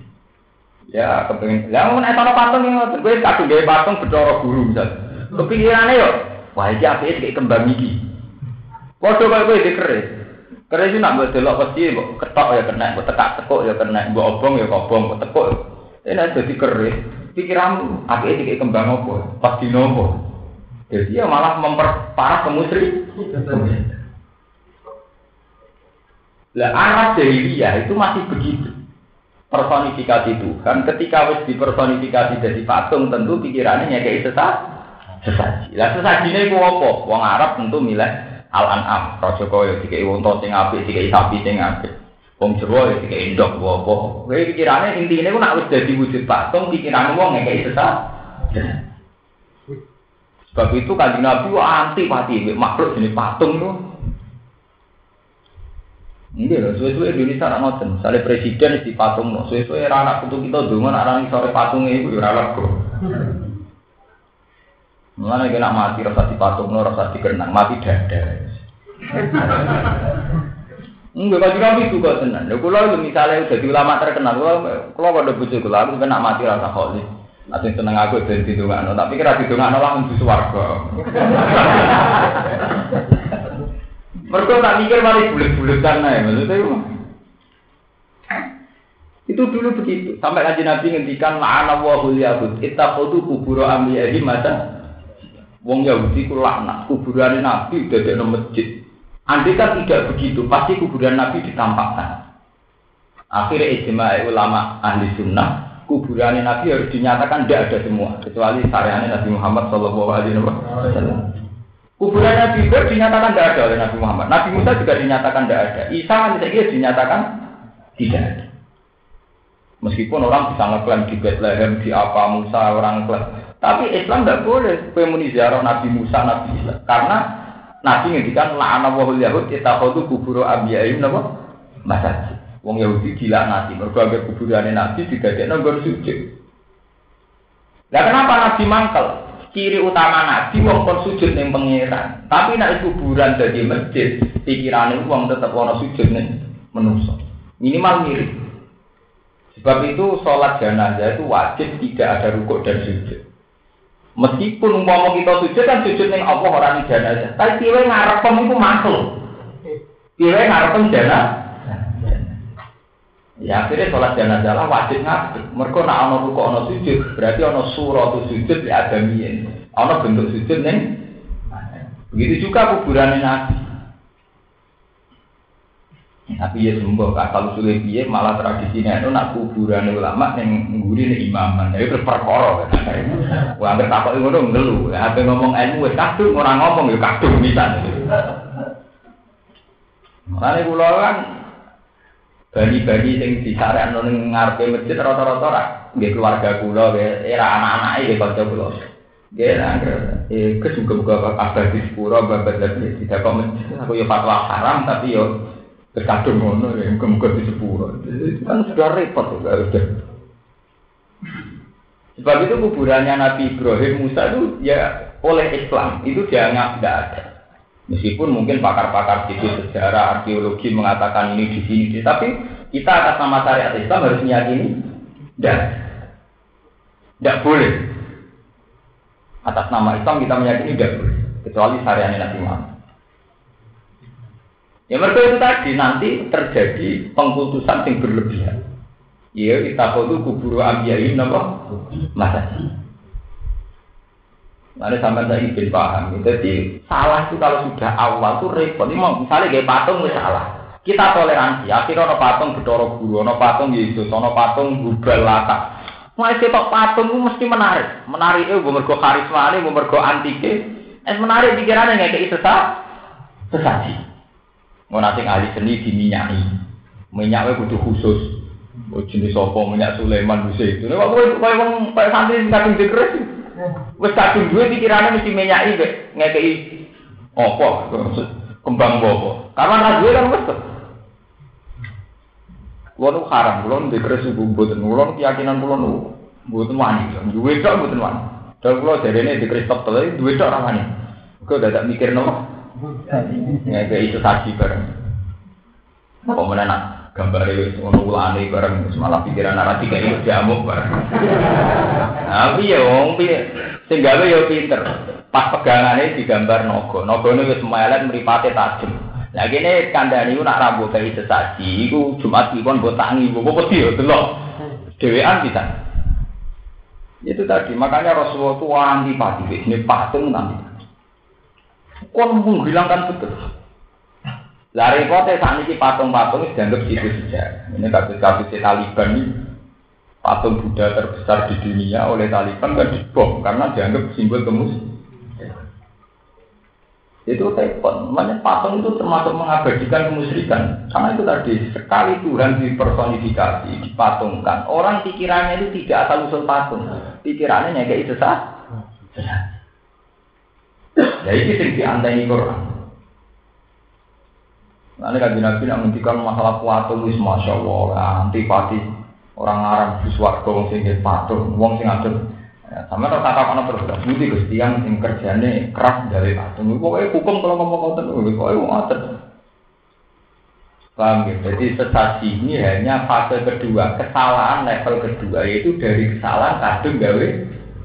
Ya, kepengen. Lah mau naik patung yang gue kadung gaya patung bedoro guru misalnya. Kepikirannya yo, wah ini apa kayak kembang gigi. Padha kaya kowe dikeris. Keris itu nak mbok delok pasti ketok ya kena, mbok tekak tekuk ya kena, mbok obong ya kobong, mbok tekuk. Ini jadi keris. Pikiranmu, akhirnya dikit kembang apa? Pas di nopo. Jadi ya malah memperparah kemusri. Lah arah jahiliyah itu masih begitu. Personifikasi Tuhan ketika wis dipersonifikasi jadi patung tentu pikirannya kayak sesat sesaji. Lah sesajinya itu apa? Wong Arab tentu milih Al-An'am, Raja Kaya dikei wonto sing apik, dikei sapi sing apik. Wong Jawa ya dikei ndok apa. Kowe pikirane intine ku nak wis dadi wujud patung, pikirane wong ngekeki sesat. Sebab itu kanjeng Nabi anti pati makhluk jenis patung itu. Ini loh, suwe-suwe Indonesia nak ngoten. Misalnya presiden di patung, suwe-suwe anak putu kita dulu, anak sore patungnya itu ya ralak Mulane kena mati rasa dipatung, rasa dikenang, mati dada. Enggak kaji kami juga tenang. Lha kula misalnya udah ulama terkenal, kula kula pada bojo kula aku kena mati rasa kholi. Nanti seneng aku ben didongakno, tapi kira didongakno langsung di swarga. Mereka tak mikir mari bulet-bulet karena ya maksudnya itu. Dulu begitu. Sampai kaji Nabi ngendikan la'ana wa hul yahud. Ittaqudu kuburo ambiyahi mata Wong Yahudi ku laknat kuburan Nabi ada masjid. Andai kan tidak begitu, pasti kuburan Nabi ditampakkan. Akhirnya ijma ulama ahli sunnah kuburan Nabi harus dinyatakan tidak ada semua kecuali sareannya Nabi Muhammad Shallallahu Alaihi Wasallam. Kuburan Nabi Ibrahim dinyatakan tidak ada oleh Nabi Muhammad. Nabi Musa juga dinyatakan tidak ada. Isa misalnya dinyatakan tidak ada. Meskipun orang bisa ngeklaim di Bethlehem, di apa Musa orang klaim, tapi Islam tidak boleh pemuni ziarah Nabi Musa, Nabi Isa, karena Nabi ngendikan la'ana wahul yahud itakhadhu kuburu abiyahim napa? Masjid. Wong Yahudi gila nabi, mergo ambek kuburane nabi didadekno nggon sujud. Lah kenapa nabi mangkel? Ciri utama nabi wong kon sujud ning pangeran. Tapi nek kuburan dadi masjid, pikirane wong tetep ana sujud ning manusa. Minimal mirip. Sebab itu sholat jenazah itu wajib tidak ada rukuk dan sujud. Meskipun umpama kita sujud kan sujud ning Allah ora ning jenazah. Tapi piye ngarep itu makhluk. Piye ngarep jenazah Ya akhirnya sholat jenazah lah wajib ngadeg. Mereka nak ono ruko ono sujud, berarti ono surah sujud di adamien. Ono bentuk sujud neng. Begitu juga kuburan nabi. Tapi ya sembuh, kalau sudah biye malah tradisinya itu nak kuburan ulama yang nguri nih imaman, jadi berperkara. Wah, nggak takut itu dong ngelu. Apa ngomong ilmu, kadung orang ngomong ya kadung bisa. Makanya pulau kan bani-bani sing disarekno ning ngarepe masjid rata-rata ra nggih keluarga kula nggih era anak-anake nggih kanca kula. Nggih eh kesuka-suka apa di sepuro lagi tidak masjid aku ya fatwa haram tapi yo terkadung ngono ya muga-muga di sepuro. Kan sudah repot enggak udah. Sebab itu kuburannya Nabi Ibrahim Musa itu ya oleh Islam itu dianggap tidak ada. Meskipun mungkin pakar-pakar itu sejarah arkeologi mengatakan ini di sini, tapi kita atas nama syariat Islam harus meyakini dan tidak boleh. Atas nama Islam kita meyakini tidak boleh, kecuali syariat Nabi Muhammad. Ya mereka itu tadi nanti terjadi pengkultusan yang berlebihan. Ya kita itu kuburu ambiyain apa? Masa Nanti sampai saya ingin paham. Jadi salah itu kalau sudah awal itu repot. Ini mau misalnya kayak patung itu salah. Kita toleransi. Akhirnya ono patung bedoro guru, ono patung Yesus, ono patung Google lata. Mulai ketok patung itu mesti menarik. Menarik itu mergo karisma ini, mergo antike. Es menarik pikirannya nggak kayak sesat, sesaji. Mau nanti ahli seni diminyaki. Minyaknya butuh khusus. Oh, jenis apa minyak Sulaiman bisa itu. Ini waktu kayak kayak santri kadung dikeres. Wes kadung duwe pikirane mesti menyaki mek ngekeki apa kembang apa. Karena ra duwe kan wes. Kulo nu haram, kulo ndek kresu mboten, kulo keyakinan kulo nu mboten wani, duwe tok mboten wani. Dan kulo jarene di kristok tele duwe tok ra wani. Kok mikir nopo? Ngekeki itu saji bareng. Apa menanak? gambar itu ngono ulane bareng malah pikiran arah tiga itu jamuk bareng. Tapi ya wong piye sing gawe ya pinter. Pas pegangane digambar naga. Nagane wis melet mripate tajem. Lah kene kandhane iku nak rambut kayak sesaji iku Jumat iki kon mbok tangi, mbok wedi ya delok. Dewean bisa. Itu tadi, makanya Rasulullah itu antipati, ini patung nanti. Kon menghilangkan betul. Lari kote saat ini patung-patung dianggap situ saja. Ini kasus-kasus Taliban ini patung Buddha terbesar di dunia oleh Taliban kan dibom karena dianggap simbol kemus. Itu telepon, makanya patung itu termasuk mengabadikan kemusyrikan. Karena itu tadi sekali Tuhan dipersonifikasi, dipatungkan, orang pikirannya itu tidak asal usul patung, pikirannya kayak itu sah. Ya ini sing dianteni Quran. Nanti kan Nabi nak menghentikan masalah kuatul wis masya Allah antipati orang Arab di suarga wong sing patung wong sing ngatur ya, sama tak kata apa terus budi gusti yang kerjane keras dari patung pokoknya hukum kalau ngomong ngoten pokoknya ngoten Paham ya? Jadi sesasi ini hanya fase kedua, kesalahan level kedua yaitu dari kesalahan kadung gawe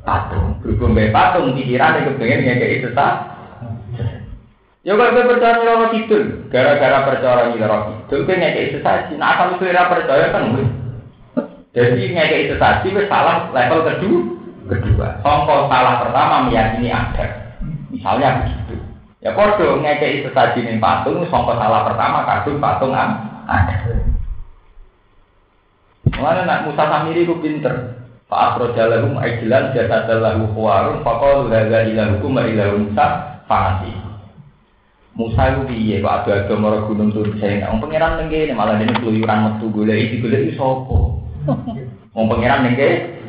patung. Berhubung patung pikiran yang kepengen kayak sesat Ya kalau kowe percaya nyeloro kidul, gara-gara percaya nyeloro kidul kowe ngekeki sesaji. Nah kowe ora percaya kan wis. Jadi ngekeki sesaji wis salah level kedua. Kedua, songkol salah pertama meyakini ada. Misalnya begitu. Ya podo ngekeki sesaji ning patung songkol salah pertama kadung patung ada. Mana nak Musa Samiri ku pinter. Pak Afrojalahum Aijilan Jasadalahu Khawarun Fakol Laga Ilahukum Ilahu Musa Fanasi Musa itu piye? Kok ada ada mara gunung turun saya nggak pangeran nenggene malah ini keluyuran metu golek iki golek sapa? Wong pangeran nenggene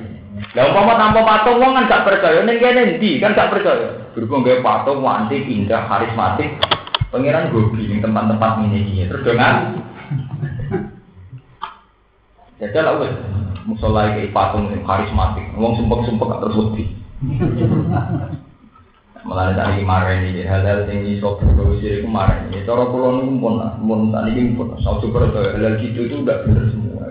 lah umpama tanpa patung wong kan gak percaya. Ning kene ndi kan gak percaya. Berhubung gawe patung wanti indah karismatik pangeran gobi ning tempat-tempat ini terus dengan jajal wis musola iki patung karismatik. Wong sumpek-sumpek terus wedi. Malah tadi kemarin ini hal-hal yang iso berdosa itu kemarin ini cara pulau ini pun pun tadi ini pun saya coba hal-hal gitu itu udah bener semua.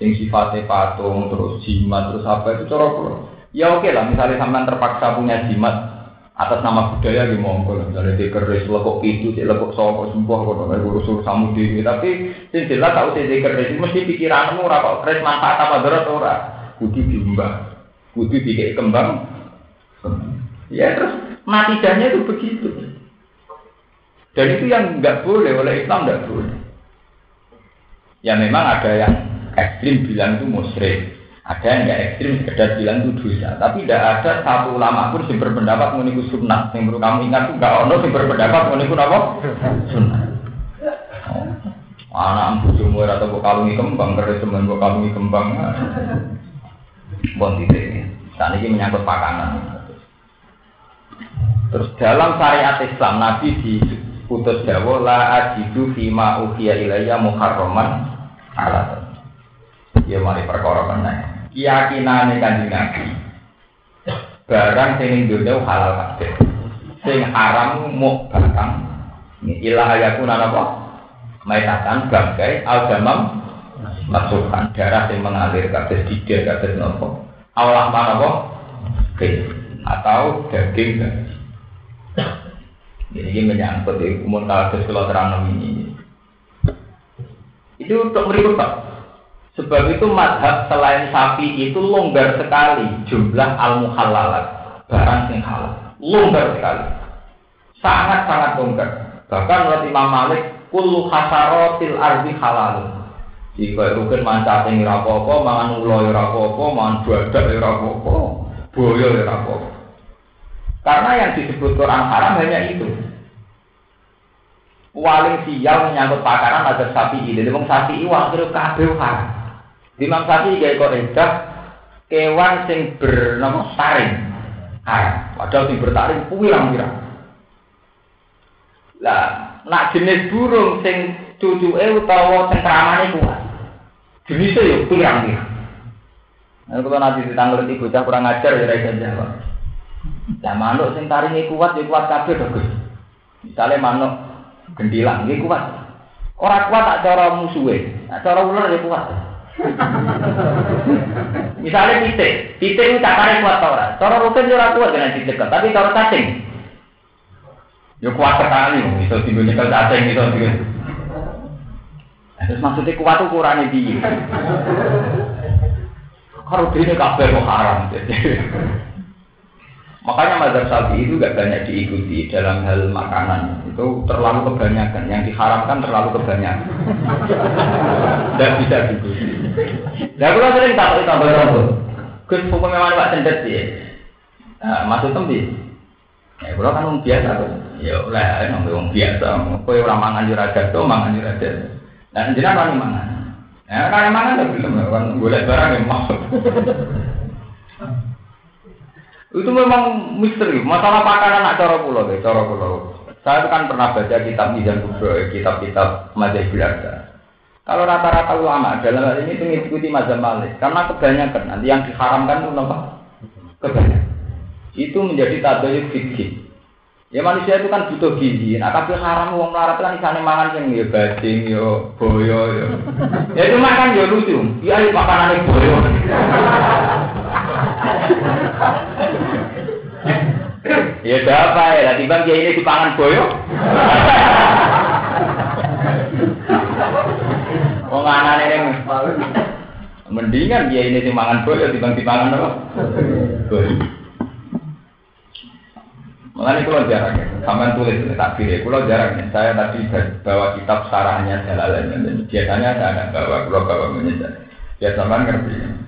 Yang sifatnya patung terus jimat terus apa itu cara pulau ya oke lah misalnya sampean terpaksa punya jimat atas nama budaya di monggo misalnya di keris lekuk itu di lekuk soko sembuh kalau nggak urus urus kamu di tapi yang jelas sih di keris mesti pikiranmu rapor keris manfaat apa berat ora. Kudu diumbah. Kudu dikei kembang. Ya terus natijahnya itu begitu. Dan itu yang nggak boleh oleh Islam nggak boleh. Ya memang ada yang ekstrim bilang itu musyrik, ada yang nggak ekstrim sekedar bilang itu dosa. Tapi tidak ada satu ulama pun yang berpendapat meniku sunnah. Yang perlu kamu ingat itu nggak ono yang berpendapat meniku apa? Sunnah. Oh. Anak bujumur atau kalungi kembang, kerja teman kalungi kembang. Bon titik. Saat ini menyangkut pakanan. Terus dalam syariat Islam Nabi diputus dawa la ajidu fima uhiya ilayya muharraman ala Ya mari perkara meneh. Keyakinane Kanjeng Nabi barang sing dunya halal kabeh. Sing haram mu batang. Ilah ayakun apa? Maitatan bangkai al-gamam masukkan darah yang mengalir kabeh tidak kabeh nopo. Allah mana apa? Atau daging gaji. Ini menyangkut di umum kalau terang ini. Itu untuk berikut Pak. Sebab itu madhab selain sapi itu longgar sekali jumlah al muhalalat barang yang halal. Longgar sekali. Sangat-sangat longgar. Bahkan menurut Imam Malik, kullu hasarotil ardi halal. Jika rukun mancat yang rapopo, mangan ulo yang rapopo, mangan badak yang rapopo, boyo yang rapopo. Karena yang disebut Quran haram hanya itu. Waling sial menyangkut pakaran ada sapi ini. Jadi sapi ini waktu kabeh haram. Imam kayak kok edah kewan sing bernama taring haram. Padahal sing bertaring pirang-pirang. Lah, nak jenis burung sing cucuke utawa cengkramane kuat. Jenisnya ya pirang-pirang. Nah, kalau nanti ditanggung bocah kurang ajar ya rakyat jawab. Lah manuk sing taringe kuat ya kuat kabeh to, Gus. Misale manuk gendilang nggih kuat. Ora kuat tak cara musuhe, tak cara ular ya kuat. Misalnya pitik, pitik itu cakare kuat tau ora? Cara rutin ya ora kuat dengan pitik, tapi cara cacing. Ya kuat sekali, bisa tinggal nyekel cacing, bisa tinggal. Terus maksudnya kuat ukurannya piye? Kalau ini kabeh kok haram. Makanya mazhab sapi itu gak banyak diikuti dalam hal makanan. Itu terlalu kebanyakan. Yang diharamkan terlalu kebanyakan. Dan bisa diikuti. Nah, kalau sering tak itu tambah rambut. Gus hukumnya mana pak cendet sih? Nah, masuk tembi. Ya, kalau kan biasa tuh. Ya, lah, orang biasa. Kau orang mangan juragan tuh, mangan juragan. Nah, jenah kan mangan. Ya, kan mangan tuh belum. Kan boleh barang yang mau. Itu memang misteri. Masalah makanan anak cara pulau deh, cara pulau. Saya kan pernah baca kitab Mizan Kubro, kitab-kitab Mazhab Belanda. Kalau rata-rata ulama dalam hal ini mengikuti mazhab Malik, karena kebanyakan nanti yang diharamkan itu apa? Kebanyakan. Itu menjadi tabayuk fikih. Ya manusia itu kan butuh gizi. Nah, tapi haram uang melarat kan sana mangan yang ya bajing, ya boyo, ya. Ya itu makan ya lucu. Ya makanan boyo. Ya apa ya, nanti bang kiai ini dipangan boyo. Wong anane ning mendingan dia ini dimangan boyo dibanding dipangan apa? Boyo. Mengenai kalau jarang ya, sampai tulis takbir ya, kalau jarang ya. Saya tadi bawa kitab sarahnya Jalalain, dan biasanya saya ada bawa, kalau bawa menyesal. Ya sama ngerti.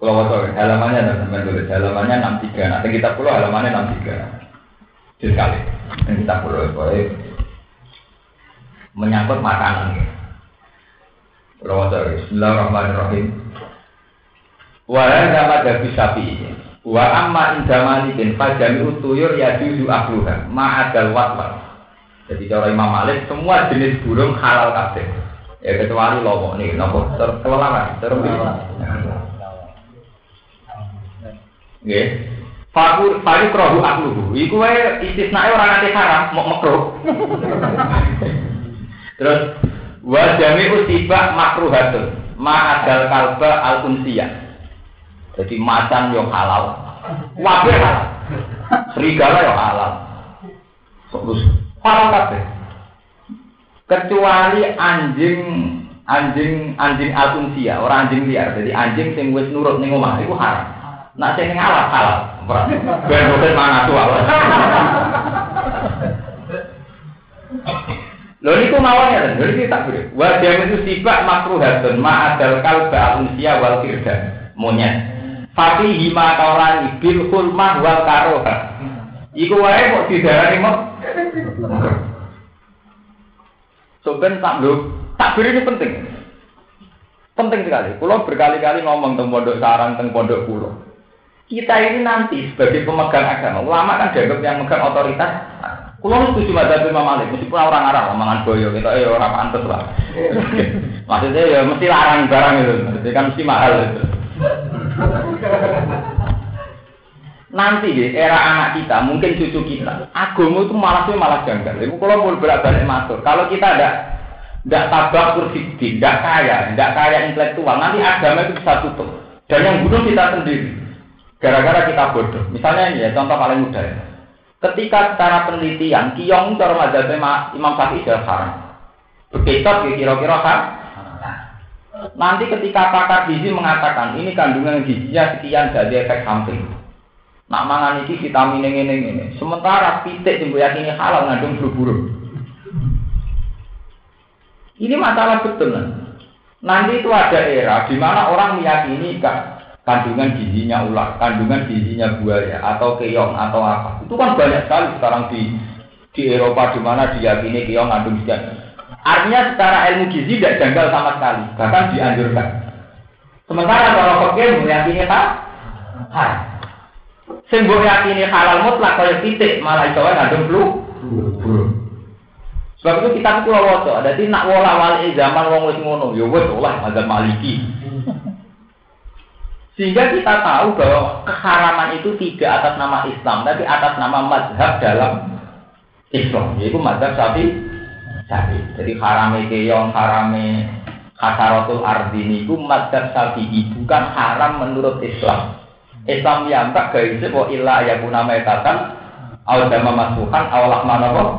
Kalau waktu halamannya ada sampai tulis halamannya enam tiga. Nanti kita pulau halamannya enam tiga. Sekali. Nanti kita pulau boleh menyangkut makanan. Kalau waktu Bismillahirrahmanirrahim. Wala nama dabi sapi. Wa amma inda malikin fajami utuyur ya juzu ahluha ma'adal watwat. Jadi cara Imam Malik semua jenis burung halal kabeh. Ya kecuali lomo nih, nopo terkelelaran, terkelelaran. Nggih. Faku faku krohu akluhu. Iku wae istisnae ora nate haram, mok makruh. Terus wa jami'u tiba makruhatun. Ma adal kalba al unsiyah. Jadi macan yo halal. Wabe halal. Serigala yo halal. Terus halal kabeh. Kecuali anjing anjing anjing al orang anjing liar. Jadi anjing sing wis nurut ning omah iku haram. Nak sing ngalah halal. Ben mungkin mana tuh Allah. Lho niku mawon ya, lho iki tak beri. Wa itu sifat makruhatun ma adal kalba unsia wal firda. Monyet. Fati hima kaulan bil hulmah wal karoha. Iku wae kok didarani mau. So ben tak lho, tak beri ini penting. Penting sekali. Kulo berkali-kali ngomong tentang pondok sarang, tentang pondok kulo kita ini nanti sebagai pemegang agama, ulama kan dianggap yang megang otoritas. Kulo setuju madzhab Imam Malik, meskipun orang Arab mangan boyo, kita ya orang pantes lah. Maksudnya ya mesti larang barang itu, jadi kan mesti mahal itu. Nanti di era anak kita, mungkin cucu kita, agama itu malah sih malah janggal. Ibu kalau mau berat balik masuk, kalau kita ada tidak tabak kurfidi, tidak kaya, tidak kaya intelektual, nanti agama itu bisa tutup. Dan yang bunuh kita sendiri. Gara-gara kita bodoh. Misalnya ini ya, contoh paling mudah ya. Ketika secara penelitian, kiong cara mazhab Imam Syafi'i sudah haram. Bekicot ya kira-kira kan? Nanti ketika pakar gizi mengatakan ini kandungan gizinya sekian jadi efek samping. Nak mangan ini vitamin ini ini ini. Sementara pitik yang yakini halal ngandung flu Ini masalah betul. Nanti itu ada era di mana orang meyakini kan kandungan gizinya ular, kandungan gizinya buaya atau keong atau apa. Itu kan banyak sekali sekarang di di Eropa di mana diyakini keong ngandung gizi. Artinya secara ilmu gizi tidak janggal sama sekali, bahkan dianjurkan. Sementara kalau fakir meyakini tak, hai. Sing yakini halal mutlak kaya titik malah iso ngandung flu. Sebab itu kita kulo waca, dadi nak wala wali zaman wong wis ngono, ya wis olah mazhab Maliki. Sehingga kita tahu bahwa keharaman itu tidak atas nama Islam, tapi atas nama mazhab dalam Islam, yaitu mazhab sapi sapi. Jadi harame keong, harame kasaratul ardini itu mazhab sapi, bukan haram menurut Islam. Islam yang tak gaisi bahwa ilah ya guna awal dama masukan, awal mana kok.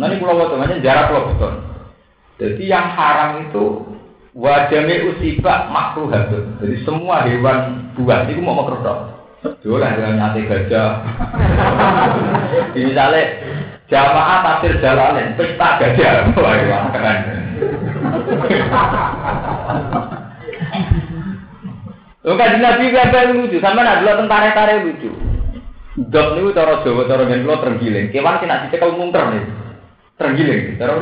Nah ini pulau temannya jarak pulau betul. Jadi yang haram itu Wajame usiba makruhatun. Jadi semua hewan buas itu mau makruh. Dolan dengan nyate gajah. Misalnya jamaah tafsir jalanin, pesta gajah. Wah, keren. Lo kan nabi gajah lucu, sama nak dulu tentara tentara lucu. Dok niku cara Jawa cara ngen kula terenggiling. Kewan sing nak dicekel mungker nih. Terenggiling, cara.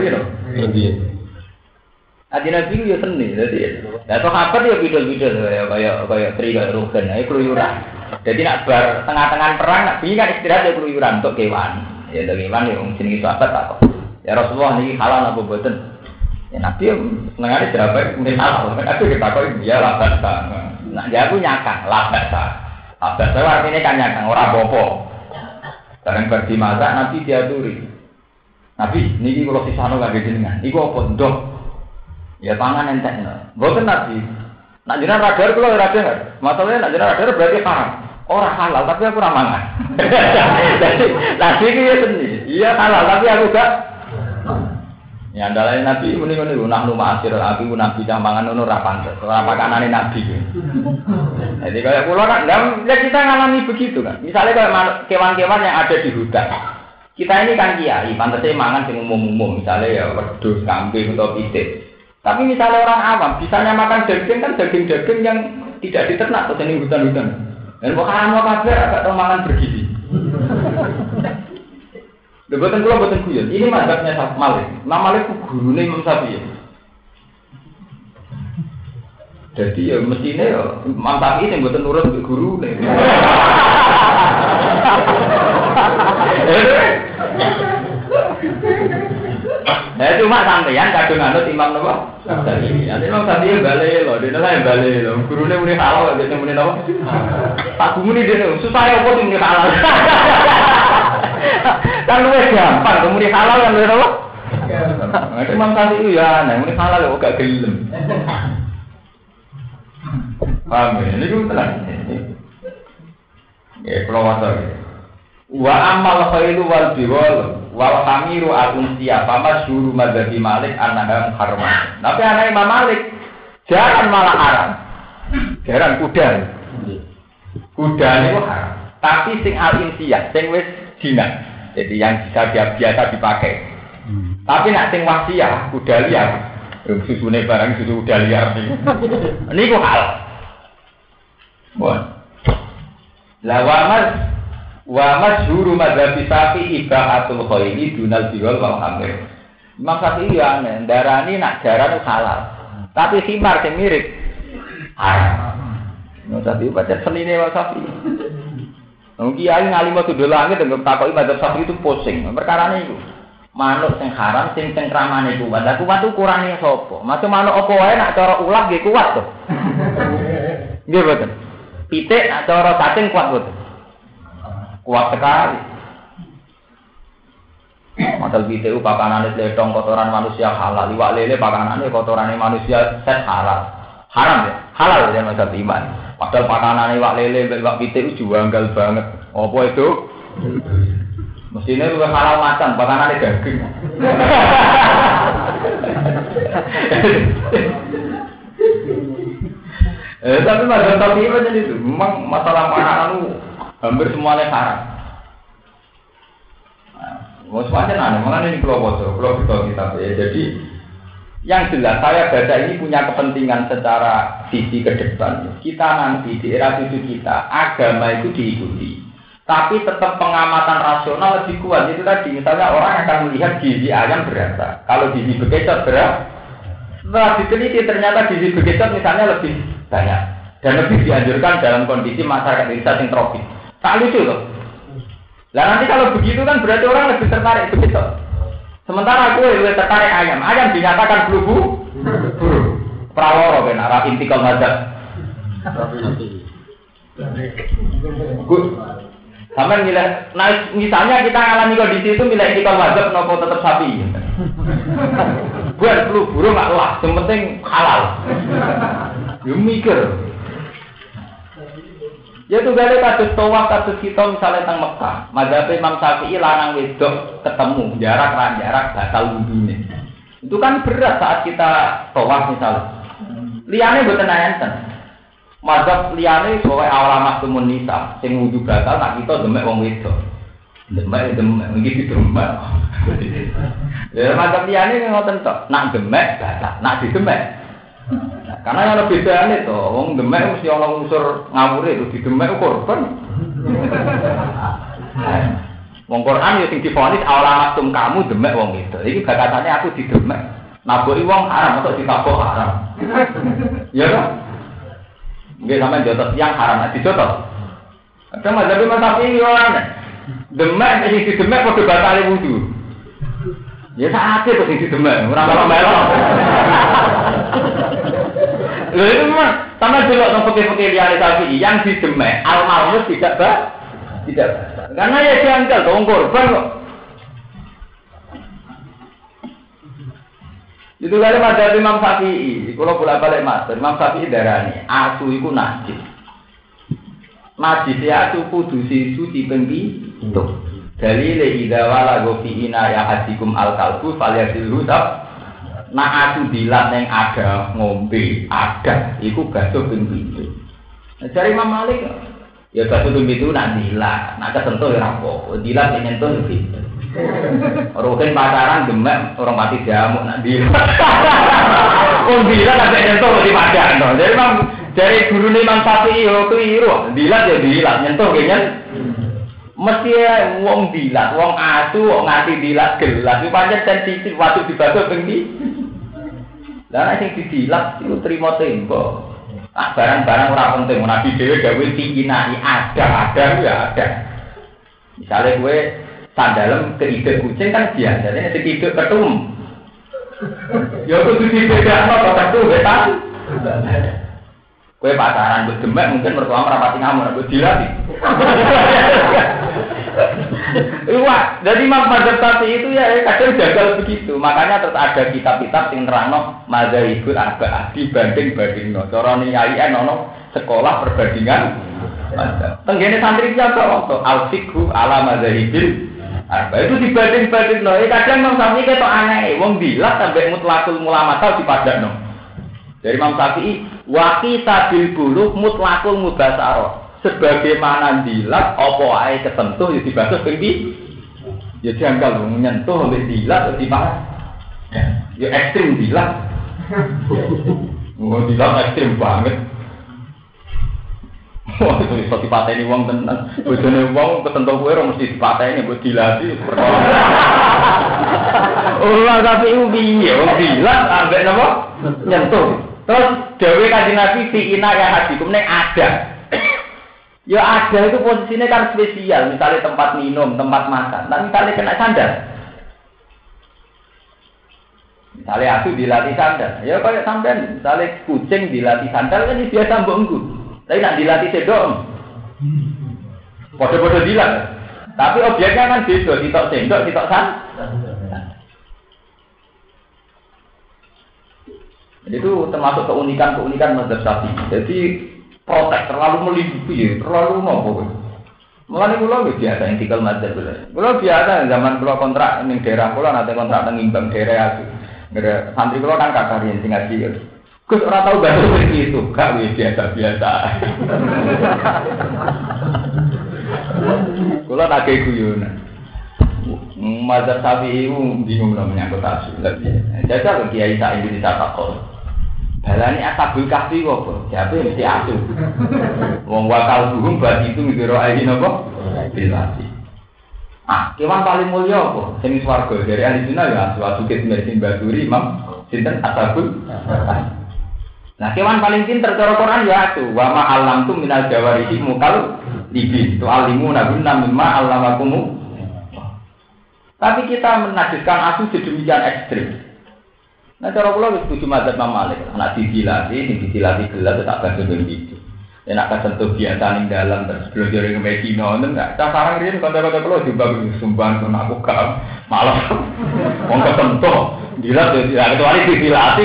Adi Nabi itu ya seni, jadi ya sahabat ya bidol-bidol ya kayak kayak tri kayak rugen, ya keluyuran. Jadi nak bar tengah-tengah perang, nak kan istirahat ya keluyuran untuk kewan. Ya untuk kewan ya mungkin itu sahabat tak Ya Rasulullah ini halal apa buatan? Ya Nabi senengane berapa? Mungkin halal. Aku kita kok dia labat Nah dia aku nyakang labat Labat artinya kan nyakang orang bopo. Sekarang berdi masak Nabi dia turi. Nabi, niki kalau sisano gak jenengan. Iku apa ndok? Ya pangan entek. Mboten nabi. Nak jenengan radar ora radar. Masalahnya nak jenengan radar berarti haram. Orang halal tapi aku ramangan. Jadi nabi iki ya seni. Iya halal tapi aku gak Ya andalane nabi muni ngene lho nahnu ma'asir abi nabi cah mangan ngono ora pantes. Ora pakanane nabi. Jadi kayak kula kan ya kita ngalami begitu kan. Misalnya kayak kewan-kewan yang ada di hutan. Kita ini kan kiai, pantasnya mangan sing umum-umum, misalnya ya wedhus, kambing atau pitik. Tapi misalnya orang awam, bisanya makan daging kan daging-daging yang tidak diternak atau jenis hutan-hutan. Dan kok haram mau kabar agak tahu makan bergizi. Lha boten kula boten guyon. Ini mazhabnya Syafi'i Malik. Imam Malik ku gurune Imam Syafi'i. Jadi ya mestinya ya Imam Syafi'i sing boten nurut ke guru nih. Nah cuma sampeyan kadung anut Imam napa? Syafi'i. Nanti Imam Syafi'i balik loh, dia saya balik loh. Gurune muni halal, dia muni napa? Tak muni dia susah ya kok muni halal. Kan luwes gampang, muni halal kan luwes apa? Nah, Imam Syafi'i ya, nah muni halal kok gak gelem. Paham ya? Ini gue tenang. Ya, kalau masa Wa amal khairu wal biwal wal hamiru al unsiya fama syuru madzhabi Malik annaha muharramah. Tapi anak Imam Malik jangan malah haram. Jaran kuda. Kuda itu haram. Tapi sing al insiya, sing wis dina. Jadi yang bisa biasa dipakai. Tapi nak sing wasiah, kuda liar. Susune barang susu kuda liar Ini kok hal. Bon. Lah wamas wa masyhuru madzhab Syafi'i ibaatul khairi dunal biwal wal hamil. Imam Syafi'i ya aneh, darani nak jaran halal. Tapi khimar sing mirip haram. Imam Syafi'i baca senine Imam Syafi'i. Wong kiai ngalim tuh langit dengan takoki madzhab Syafi'i itu pusing. Perkara itu manuk sing haram sing cengkramane kuat. Lah kuat kurangnya sapa? Macam manuk apa wae nak cara ulah nggih kuat to. Nggih boten. Pitik nak cara cacing kuat boten. Kuat sekali. Modal BTU pakanane letong kotoran manusia halal, liwak lele pakanane kotoran manusia set halal. Haram ya? Halal ya masa iman. Padahal pakanane liwak lele, liwak BTU juanggal banget. Apa itu? Mestinya juga halal macan, pakanane daging. eh, tapi masalah tapi apa jadi itu? Memang masalah makanan hampir semuanya haram. Mau semuanya aneh, makanya ini kalau bocor, kalau kita kita ya. Jadi yang jelas saya baca ini punya kepentingan secara sisi ke depan. Kita nanti di era cucu kita agama itu diikuti, tapi tetap pengamatan rasional lebih kuat. Itu tadi misalnya orang akan melihat gizi ayam berapa, kalau gizi bekecot berapa. Setelah diteliti ternyata gizi bekecot misalnya lebih banyak dan lebih dianjurkan dalam kondisi masyarakat desa yang tropis. Tak lucu loh. Lah nanti kalau begitu kan berarti orang lebih tertarik begitu. Sementara aku lebih tertarik ayam. Ayam dinyatakan bulu buruk. Praworo ben arah. Gue sama nilai, nah misalnya kita ngalami kondisi itu nilai intikal mazhab nopo tetap sapi. Buat flu burung nggak lah, yang penting halal. Ya mikir. Ya tuh gale kados tawaf kados kita misalnya teng Mekah. Madzhab Imam Syafi'i lanang wedok ketemu jarak lan jarak batal wudune. Itu kan berat saat kita tawaf misalnya. Liane mboten enten. Madzhab liane pokoke awal maktumun nisa sing wudu batal tak kita demek wong wedok. Demek demek iki demek. Ya madzhab liane ngoten tok. Nak demek batal, nak didemek karena yang lebih beda itu, wong demek mesti orang unsur ngawur itu di demek korban. Wong Quran ya sing difonis awal tum kamu demek wong itu. Iki bakatannya aku di demek. Naboi wong haram atau ditabok haram. Ya kan? Nggih sampean jotos yang haram nanti jotos. Ada mazhab mazhab ini orang demek sing di demek padha batale wudu. Ya saat itu sing di demek, ora melo-melo. Lho itu memang sama dulu sama putih-putih liane tadi yang di demek almarhum tidak bah, tidak bah. Karena ya janggal dong korban kok. Itu kali pada Imam Syafi'i, kalau bolak balik mas, Imam Syafi'i darani, asu itu najis. Najis ya asu kudu sisu di pengki itu. Dalile idza wala gofi ina ya hadikum al kalbu falyasil husab Nah aku bilang yang ada ngombe, ada, itu basuh ping pintu. Nah, cari Imam Malik, ya basuh ping pintu nak dilat, nak kesentuh ya rapo, dilat yang nyentuh ya pintu. Rukin pacaran demek, orang mati jamuk nak dilat. Wong dilat ada nyentuh di padang. Jadi memang dari guru Imam Syafi'i yo keliru. Dilat ya dilat, nyentuh kayaknya. Mesti ya wong dilat, wong asu, wong ngati dilat gelas. Itu pancen sensitif waktu dibaca bengi. Lah sing didilat itu terima tembok. Ah barang-barang ora penting, nabi dhewe gawe tingginai ada, ada ya ada. Misalnya gue sandalem ke ide kucing kan biasa, ini ide ketum. Ya kudu dibedakno kok ketum betan. Kue pacaran buat demek mungkin mertua merapati ngamuk, buat dilatih. Wah, jadi Mazhab Syafi'i itu ya kadang gagal begitu. Makanya terus ada kitab-kitab yang nerangno mazhabul arba'ah dibanding banding no. Cara niyai nono sekolah perbandingan. Tenggene santri siapa waktu al-fikhu ala mazhabil arba'ah itu dibanding banding no. Eh, kadang Imam Syafi'i ketok aneh, wong bilang sampai mutlakul mulamatal no. Dari Imam Syafi'i waki sabil bulu mutlakul mudasaro sebagaimana dilat apa ae ketentuh ya dibatas ping ya janggal menyentuh oleh dilat di mana ya ekstrim dilat oh dilat ekstrim banget Wah, itu bisa dipateni uang tenan. Bojone uang ketentu kowe ora mesti dipateni mbok dilati. Oh, tapi itu piye? Wong dilat ambek napa? Nyentuh. Terus dewe kanjeng Nabi fi ina ya hadikum ning ada. Ya ada itu posisinya kan spesial, misalnya tempat minum, tempat makan. Nah misalnya kena sandal. Misalnya aku dilatih sandal, ya kayak sampean, misalnya kucing dilatih sandal kan biasa bongku. Tapi nak dilatih sedok. Bodoh-bodoh dilat. Tapi objeknya kan beda, sitok sendok, sitok san. Itu termasuk keunikan-keunikan mazhab Syafi'i. Jadi protek, terlalu melindungi, terlalu nopo. Mulane kula wis biasa yang tinggal mazhab kula. Kula biasa zaman kula kontrak ning daerah kula nanti kontrak ning Imbang daerah aku. Santri kula kan kakak riyen sing ngaji. Gus ora tau bahasa seperti itu, gak wis biasa-biasa. Kula tak kayak guyonan. Mazhab Syafi'i bingung namanya menyangkut tafsir. Jajal Kiai Sa'id bin Sa'id Balani asabul kahfi apa? Siapa mesti asu. Wong wakal buhum bagi itu mikiro ayi nopo? Bilasi. Ah, kewan paling mulia apa? Sing swarga dari ahli sunnah ya asu asu kit mesin baturi imam sinten asabul. Nah, kewan paling pinter cara Quran ya asu. Wa ma alam tu minal jawarihi mukal libin. Tu alimu nabunna mimma alamakumu. Tapi kita menajiskan asu sedemikian ekstrim. Nah cara kula wis setuju madzhab Imam Malik. Anak didilati, sing didilati gelas tak bahasa ben gitu. Enak kan sentuh biasa ning dalam terus belajar ke Medina ngoten enggak. Cah sarang riyen kanca-kanca kula juga sumbang kon aku gak malah wong kesentuh. Dilat ya kecuali didilati.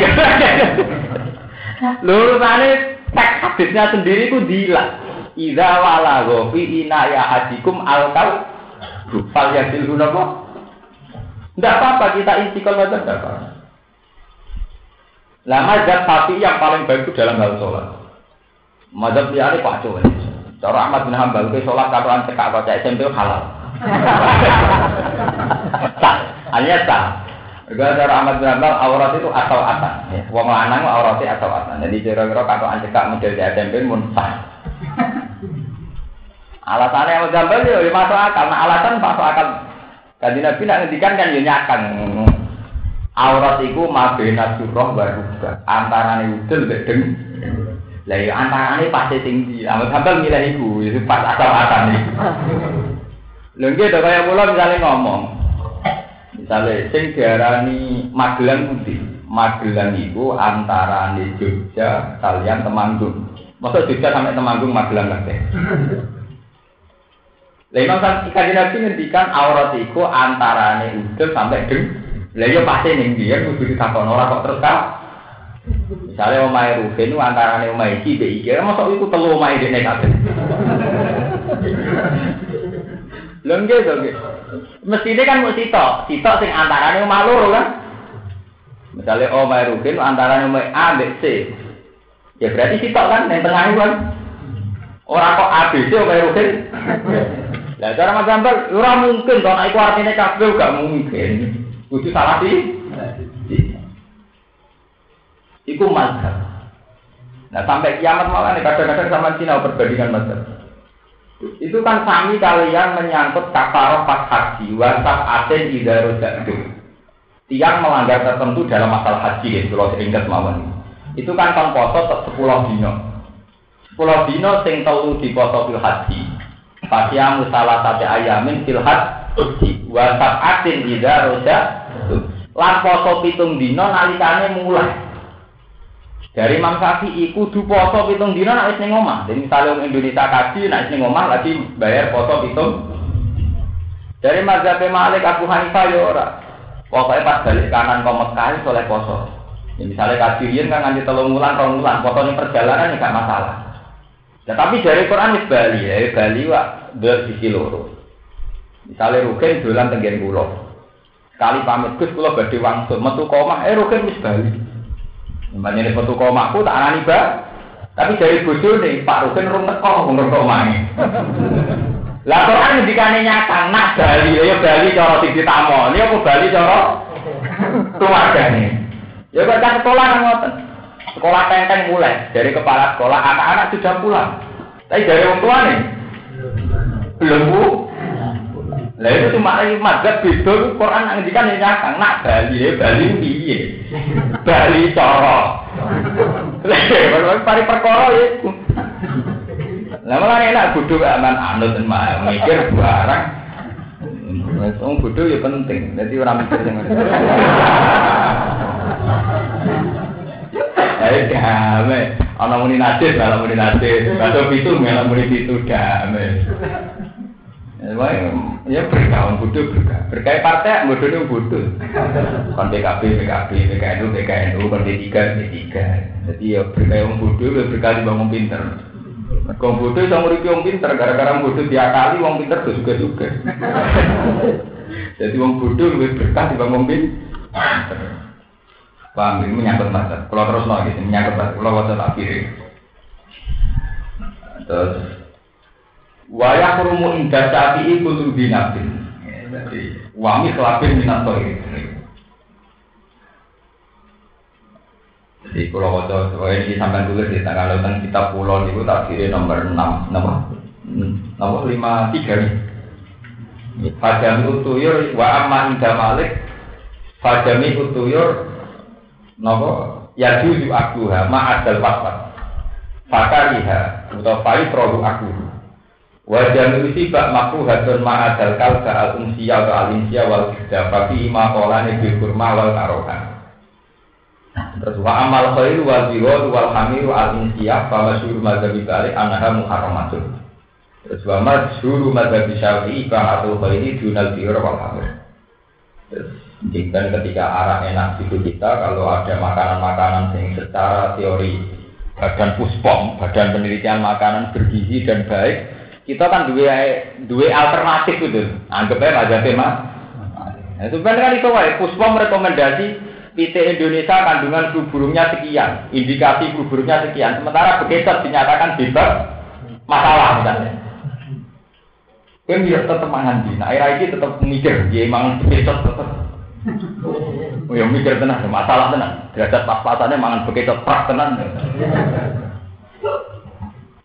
Lurusane teks hadisnya sendiri ku dilat. Idza wala fi ina ya hadikum alkal fal yasil. Tidak apa-apa kita saja tidak apa-apa. Lah mazhab sapi yang paling baik itu dalam hal sholat. Mazhab liane kacau. Cara Ahmad bin Hambal ke sholat katoan cekak kocak SMP halal. sah, hanya sah. Juga cara Ahmad bin Hambal aurat itu atau atas. Ya. Wong lanang auratnya atau atas. Jadi kira-kira katoan cekak model di SMP pun sah. Alasannya Ahmad bin Hambal ya masuk akal. Nah alasan masuk akal. Kaji Nabi nak ngendikan kan ya nyakang. Aurat iku mabena surah wa rubah. Antarane udel mek deng. Lah ya antarane pasti tinggi. Amal sambal milih iku, pas asal-asal iki. Lha nggih to kaya kula misale ngomong. Misale sing diarani Magelang putih. Magelang iku antarane Jogja kalian Temanggung. Masa Jogja sampai Temanggung Magelang kabeh. Lah Imam Kanjeng Nabi ngendikan aurat iku antarane udel sampai deng. Lah iya pasti ning dia kudu ditakon ora kok terus kan. Misalnya omahe Ruben antarane omahe iki mbek iki, mosok iku telu omahe dene kabeh. Lha nggih to nggih. Mestine kan mesti sitok, sitok sing antarane omah loro kan. Misalnya omahe Ruben antarane omahe A mbek C. Ya berarti sitok kan yang tengah kan. Ora kok ABC omahe Ruben. Lah cara Mas Gambal ora mungkin to nek iku artine kabeh gak mungkin. Kudu salah sih. Iku mazhab. Nah sampai kiamat malah nih kadang-kadang sama Cina perbandingan mazhab. Itu kan sami kalian menyangkut kafaroh pas haji, wasaf aten idarudakdu. Tiang melanggar tertentu dalam masalah haji, ya, kalau seingat mawon. Itu kan kan poso sepuluh dino. Sepuluh dino sing telu di poso fil haji. Fasyamu salah satu ayamin fil haji. Wasaf aten idarudakdu. Lan poso pitung dino nalikane mulai. Dari Imam Syafi'i kudu poso pitung dino nek ning omah. Jadi misalnya orang Indonesia kaji nek ning omah lagi bayar poso pitung. Dari mazhab Malik Abu Hanifah ya ora. Pokoknya pas balik kanan kau Mekah soleh poso. Ya, misalnya kaji kan nganti telung rong bulan, foto ini perjalanan ya gak masalah. Ya, tapi dari Quran wis Bali ya, Bali wak dua sisi loro. Misalnya Rukin dolan tenggen pulau. Sekali pamit Gus kula badhe wangsul metu komah, eh Rukin wis Bali. Mbaknya ini foto komaku tak anani ba. Tapi dari bojo nih Pak Rukin rum teko ngomong komane. Lah Quran ndikane nyata nak Bali ya Bali cara sing ditamoni apa Bali cara keluargane. Ya kok sekolah nang ngoten. Sekolah tenteng mulai dari kepala sekolah anak-anak sudah pulang. Tapi dari orang tua nih belum. Lah itu cuma lagi mazhab beda Quran nang ngendikan ya nyakang nak Bali ya Bali piye? Bali cara. Lah pari perkara ya. Lah malah enak bodho aman anut mikir barang. Wong bodho ya penting. Dadi ora mikir sing Ayo damai, ana muni nasib, ana muni nasib, batu pitu, ana muni pitu damai. Ya berkah, bodoh berkah. Berkah partai, bodohnya bodoh. Kon PKB, PKB, PKNU, PKNU, kon D3, D3. Jadi ya berkah yang bodoh, ya berkah di bangun pinter. Kau bodoh sama nguripi yang pinter, gara-gara bodoh tiap kali, wong pinter tuh juga juga. Jadi wong bodoh lebih berkah di bangun pinter. Paham, ini menyangkut masa. Kalau terus lagi, menyangkut masa. Kalau waktu tak kiri. Terus Waya kurumu indah sapi kudu binabin. Jadi wangi kelapin minat toy. Jadi kalau waktu ini sampai tulis di tanggal lautan kita pulau itu tak kiri nomor enam, nomor nomor lima tiga nih. Fajami utuyur wa amma indah malik Fajami utuyur Nopo Ya juju akuha ma'adal waswat Fakariha Atau fai produk akuha Wajah nusi bak makruhatun ma'adal kalba al-umsiya atau al-insya wal kidda Fabi ima kolani bil kurma wal karohan Terus wa amal khairu wal biwal wal hamiru al-insya Fa masyuru madhabi balik anaha muharramatun. Terus wa masyuru madhabi syafi'i Fa atul khairi dunal biwal wal hamir. Terus dan ketika arah enak itu kita Kalau ada makanan-makanan yang secara teori Badan puspom, badan penelitian makanan bergizi dan baik kita kan dua dua alternatif itu. Anggapnya aja tema nah, itu kan itu wae puspa merekomendasi PT Indonesia kandungan flu burungnya sekian indikasi flu burungnya sekian. Sementara begitu dinyatakan bebas masalah misalnya. Kan dia tetap mangan nah air ini tetap mikir dia emang begitu tetap Oh ya mikir tenang, masalah tenang. Derajat pas-pasannya mangan begitu pas tenang.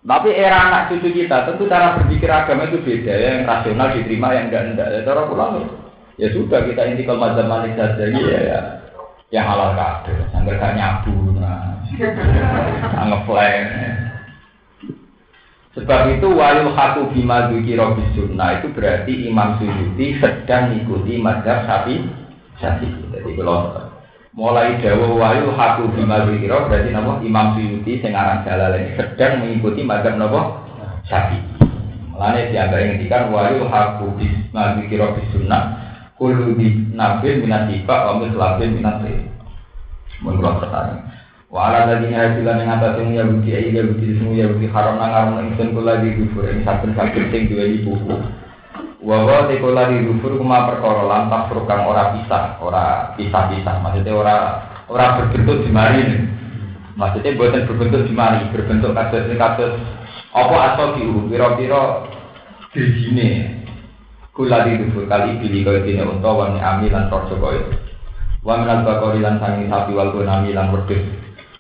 Tapi era anak cucu kita tentu cara berpikir agama itu beda ya, yang rasional diterima yang enggak enggak. Ya cara pulang ya sudah kita intikal mazhab malik saja ya ya yang halal kade, sambil gak nyabu, nah, ngeflame. Sebab itu walil hatu bima dzikira sunnah itu berarti Imam Suyuti sedang mengikuti mazhab Syafi'i. Syafi'i. Jadi kalau mulai dawa wayu haku bima wikiro berarti nama Imam Suyuti sing aran ini sedang mengikuti mazhab napa Syafi'i. Mulane dianggap ngendikan wayu haku bima wikiro bisunnah kulu di nabil minat tiba wa mislabin minat tri. Mun kula pertanyaan. Wa ala ladina hasilan yang atas yang Yahudi ayi Yahudi semua Yahudi haram nang haram ingsun kula di kufur ini saben-saben sing duweni buku. Wawa tekola di rufur kuma perkara lantas program ora pisah, ora pisah-pisah. Maksudnya ora ora berbentuk di mari. Maksudnya buatan berbentuk di mari, berbentuk kasus ini kasus apa asal diu, piro-piro di sini. Kula di rufur kali pilih kau ini untuk wani amilan torso kau itu. Wa minal bakori lan sangi sapi wal gunami lan wedus.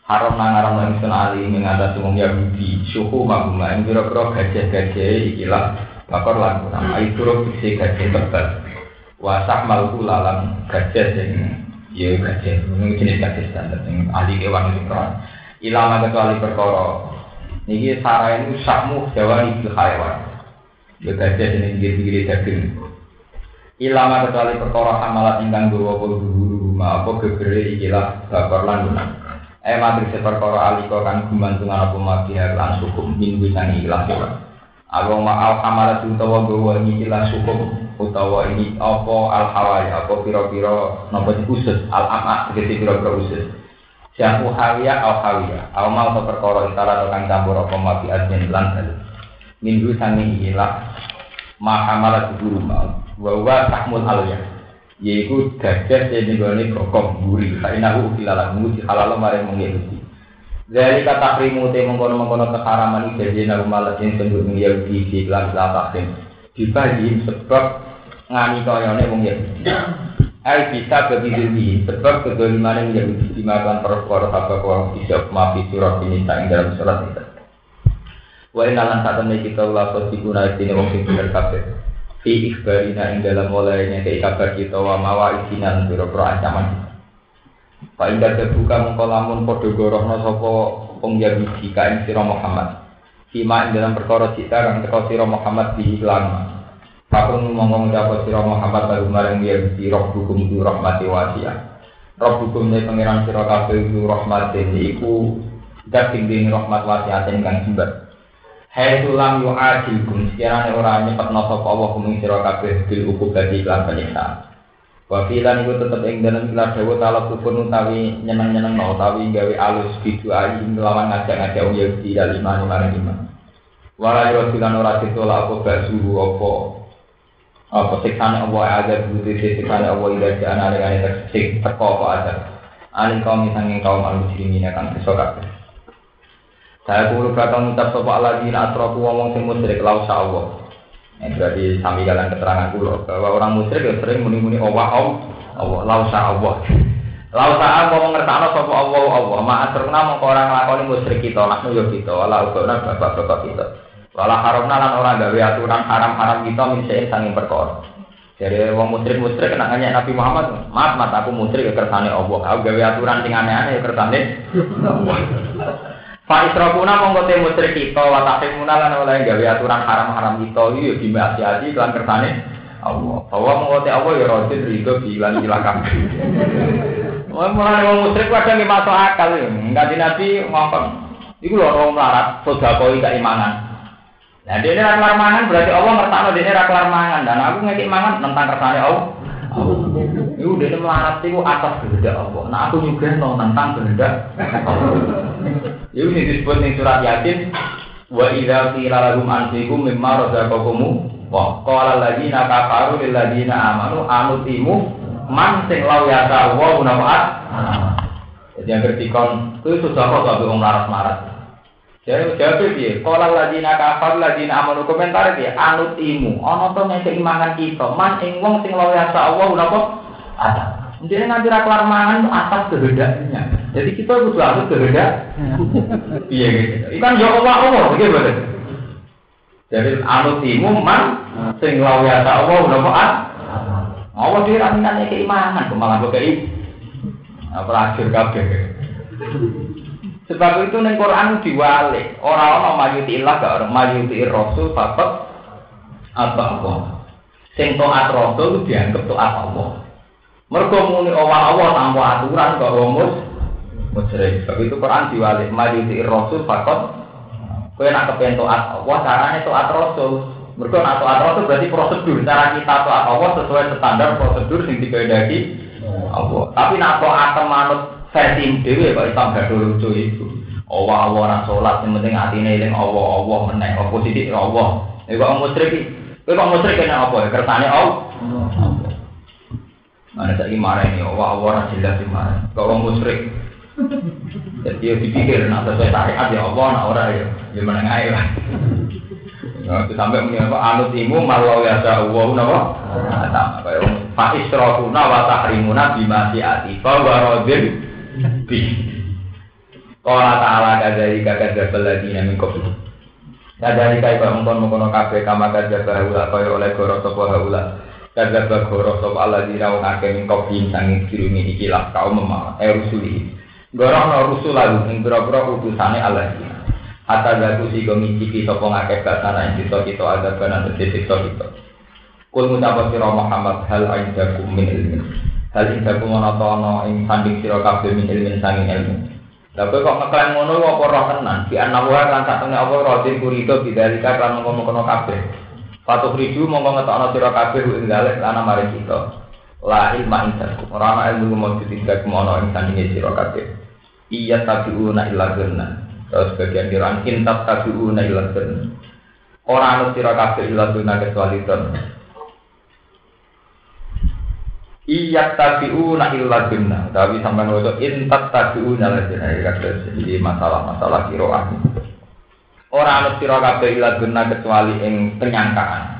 haram nang haram nang sun ali mengatas umum Yahudi suhu maguma ing kira-kira gajah-gajah ikilah bakor lan guna ai turu bisi gajah tebal wasah malku lalam gajah sing ya gajah. Ini jenis gajah standar yang ahli kewan itu kan ilama kecuali perkara. Niki sarai itu sakmu jawa ibu hayawan. Ya gajah ini pinggir-pinggir daging. Ilama kecuali perkara amalat ingkang gawa apa guru rumah apa gebere ikilah bakor lan guna Eh matri seperkara aliko kan gumantungan apa mabiar lan sukum. Minggu sangi ikhlas ya Aku ma al kamara utawa gawa ini ikhlas sukum utawa ini apa al hawai apa piro-piro nopo usus al ama tegese piro-piro usus. Jamu hawiya al hawiya al mau to perkara intara kang campur apa mabiar jen lan Minggu sangi ikhlas ma kamara guru mau wa wa tahmul aliyah. Yaitu gajah yang digoni gokong guri kainahu ilalah muji halal mare mengikuti dari kata krimu te mengkono mengkono keharaman itu jadi nabi malah yang sebut mengikuti di kelas lapakin dibagi sebab ngani koyone wong Yahudi. Ai bisa kebidiri sebab kedolimannya menjadi dimakan perkara apa kau bisa maafi surat ini tak dalam surat itu. Wa inalan saat ini kita ulah sosikuna ini wong sing bener kabeh. Fi ikhbarina ing dalam mulainya ke kabar kita wa mawa isinan biro-biro ancaman Pak Indah terbuka mengkolamun podo gorohno sopo pengjabiji kain siro Muhammad. Sima ing dalam perkara cita kang teko siro Muhammad di Islam Fakun ngomong dapat siro Muhammad baru mareng dia di roh hukum du rahmati wasia Roh hukum ini pengiran siro kabel du rahmati iku dat tinggi rahmat wasiatin kang jembat Hai tulam yu ajilkum sekiranya orang nyepet sapa Allah kuming sira kabeh bil ukubati lan penyiksaan. Wa filan iku tetep ing dalem ikhlas dawa tala kupun utawi nyeneng-nyeneng no utawi gawe alus bidu ayi nglawan ngajak-ngajak wong Yahudi dal iman marang iman. Wala yo silan ora ditolak apa basuhu apa apa siksane Allah ada butuh siksane Allah ida jana dengan tersik teko apa ada. Alin kaum sanging kaum al-muslimin akan kesokat. Saya kulo bakal ngucap sapa alladzina asrafu wong sing musyrik lau Allah. Ini berarti sami kalian keterangan kulo bahwa orang musyrik ya sering muni-muni Allah Allah lau Allah. Lau Allah mau ngertakno sapa Allah Allah. Ma asruna mongko orang lakoni musyrik kita lakno yo kita wala ugona bapak-bapak kita. Wala haramna lan ora gawe aturan haram-haram kita misalnya sanging perkara. Jadi wong musyrik musyrik kena nanya Nabi Muhammad, maaf mas aku musyrik ya kersane Allah. Aku gawe aturan sing aneh-aneh ya kersane Allah. Pak Isrofuna mongko te musyrik kita wa tahrimuna lan oleh gawe aturan haram-haram kita iki yo dimaksiati lan kersane Allah. Bahwa mongko te Allah ya rajin rido bilan silakan. Wong mulane wong musyrik kadang nggih masuk akal ya. Enggak Nabi ngomong. Iku lho orang melarat sedekah keimanan. Nah, dia ini raklar mangan berarti Allah ngertakno dia ini raklar mangan dan aku ngekik mangan tentang kersane Allah. Iku dia melarat itu atas kehendak Allah. Nah aku juga no tentang kehendak Iku ini disebut di surat Yasin. Wa idza qila lahum anfiqu mimma razaqakum wa qala alladziina kafaru lil ladziina amanu anutimu man sing law yata wa nafaat. Jadi yang bertikon itu sudah kok gak wong larat-larat. Jadi jawab piye? Qala alladziina kafaru ladziina amanu komentar piye? Anutimu ana to nek imangan kita man ing wong sing law yata wa napa ada. Jadi nanti raklar mangan atas kehendaknya. Jadi kita butuh aku kehendak. Iya gitu. Ikan ya Allah Allah betul. Jadi anu timu man sing lawa ta Allah udah maat. Allah dia raminannya keimanan, kemalan kei. Pelacur kabeh. Sebab itu ning Quran diwalik, orang-orang mayuti ilah gak orang mayuti rasul bapak apa Allah. Sing taat rasul dianggap taat Allah. Mergo muni Allah tanpa aturan kok rumus musyrik. Sebab itu Quran diwalik maju di Rasul fakot. Kowe nak kepen taat Allah carane taat Rasul. Mergo nak taat Rasul berarti prosedur cara kita taat Allah sesuai standar prosedur sing dikehendaki Allah. Tapi nak taat manut versi dhewe kok Islam gak lucu itu. Allah Allah ora salat sing penting atine eling Allah Allah meneh apa sithik Allah. Iku musyrik Kowe kok musyrik kena apa? Allah. Mana saya marah ini, wah wah jelas sih marah. Kalau musyrik, jadi dia dipikir, nah sesuai syariat ya Allah, nah orang ya, gimana ngai lah. Nah, sampai punya apa? Anut imu malau ya napa? Sama kayak Pak Isrofuna wa tahrimuna bimasi ati, bahwa rodin bi. Qala ta'ala kadzalika kadzdzabal ladina min qablihim. Kadzalika iku mungkon-mungkon kabeh kama kadzdzaba haula kaya oleh goro sapa haula. Kadzdzaba goro sapa alladzina wong akeh min qablihim sanging kirumi iki lah kaum memang eh rusuli. Goro ana rusul lalu ing pira-pira utusane alladzina. Hatta gatu si gomiciki sapa ngakeh basana ing kita kita ada banan siksa kita. Kul ngucap sira Muhammad hal aindakum min ilmin. Hal indakum ana ing sanding sira kabeh min ilmin sanging ilmu. Lah kowe kok ngeklaim ngono apa roh tenan? Di ana wae lan sak temne apa rodin kurito bidalika kan ngono-ngono kabeh. Patuh riju mongko ngetokno sira kabeh ing dalek ana mari kita. La ilma indakum. Ora ana ilmu mujud indakum ana ing sandinge sira kabeh. Iya tabiuna illa gurna. Terus bagian kiraan intab tabiuna illa gurna. Ora ana sira kabeh illa kecuali don. Iya tabiuna illa gurna. Tapi sampean waca intab tabiuna illa gurna. Jadi masalah-masalah kiroah. Ora ana sira kabeh illa gurna kecuali ing penyangkaan.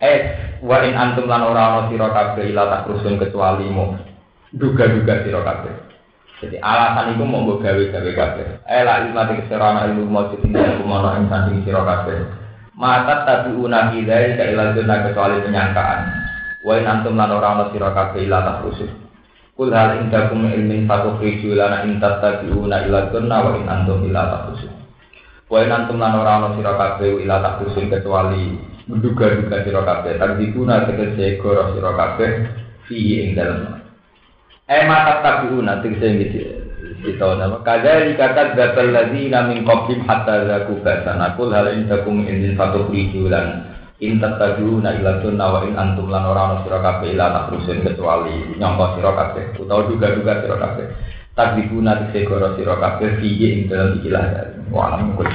Eh, wa in antum lan ora ana sira kabeh illa tak rusun kecuali mu. Duga-duga sira kabeh. Jadi alasan itu mau gawe-gawe kabeh. Eh lah ilmu mati keserana ilmu mau tinggal kumono ing sanding sira kabeh. Mata tapi una hidai ka ila juna kecuali penyangkaan. Wa in antum lan ora ana sira kabeh ila tak rusuh. Kul hal indakum ilmin fatuhriju lana in tattabi'una ila juna wa in antum ila tak rusuh. Wa in antum lan ora ana sira kabeh ila tak rusuh kecuali menduga-duga sira kabeh. Tadikuna tegese goro sira kabeh fihi ing dalem. Eh mata tabiuna tegese gitu. Kita nama kadari kata datal ladina min qablim hatta zaku basana kul hal indakum ilmin fatuhriju lana in tattabi'una ila sunna wa in antum lan ora ana sira ila takrusun kecuali nyangka sira kabeh utawa duga-duga takdibuna tegese goro sira kabeh fiye ing dalam ikilah. Wa alam kul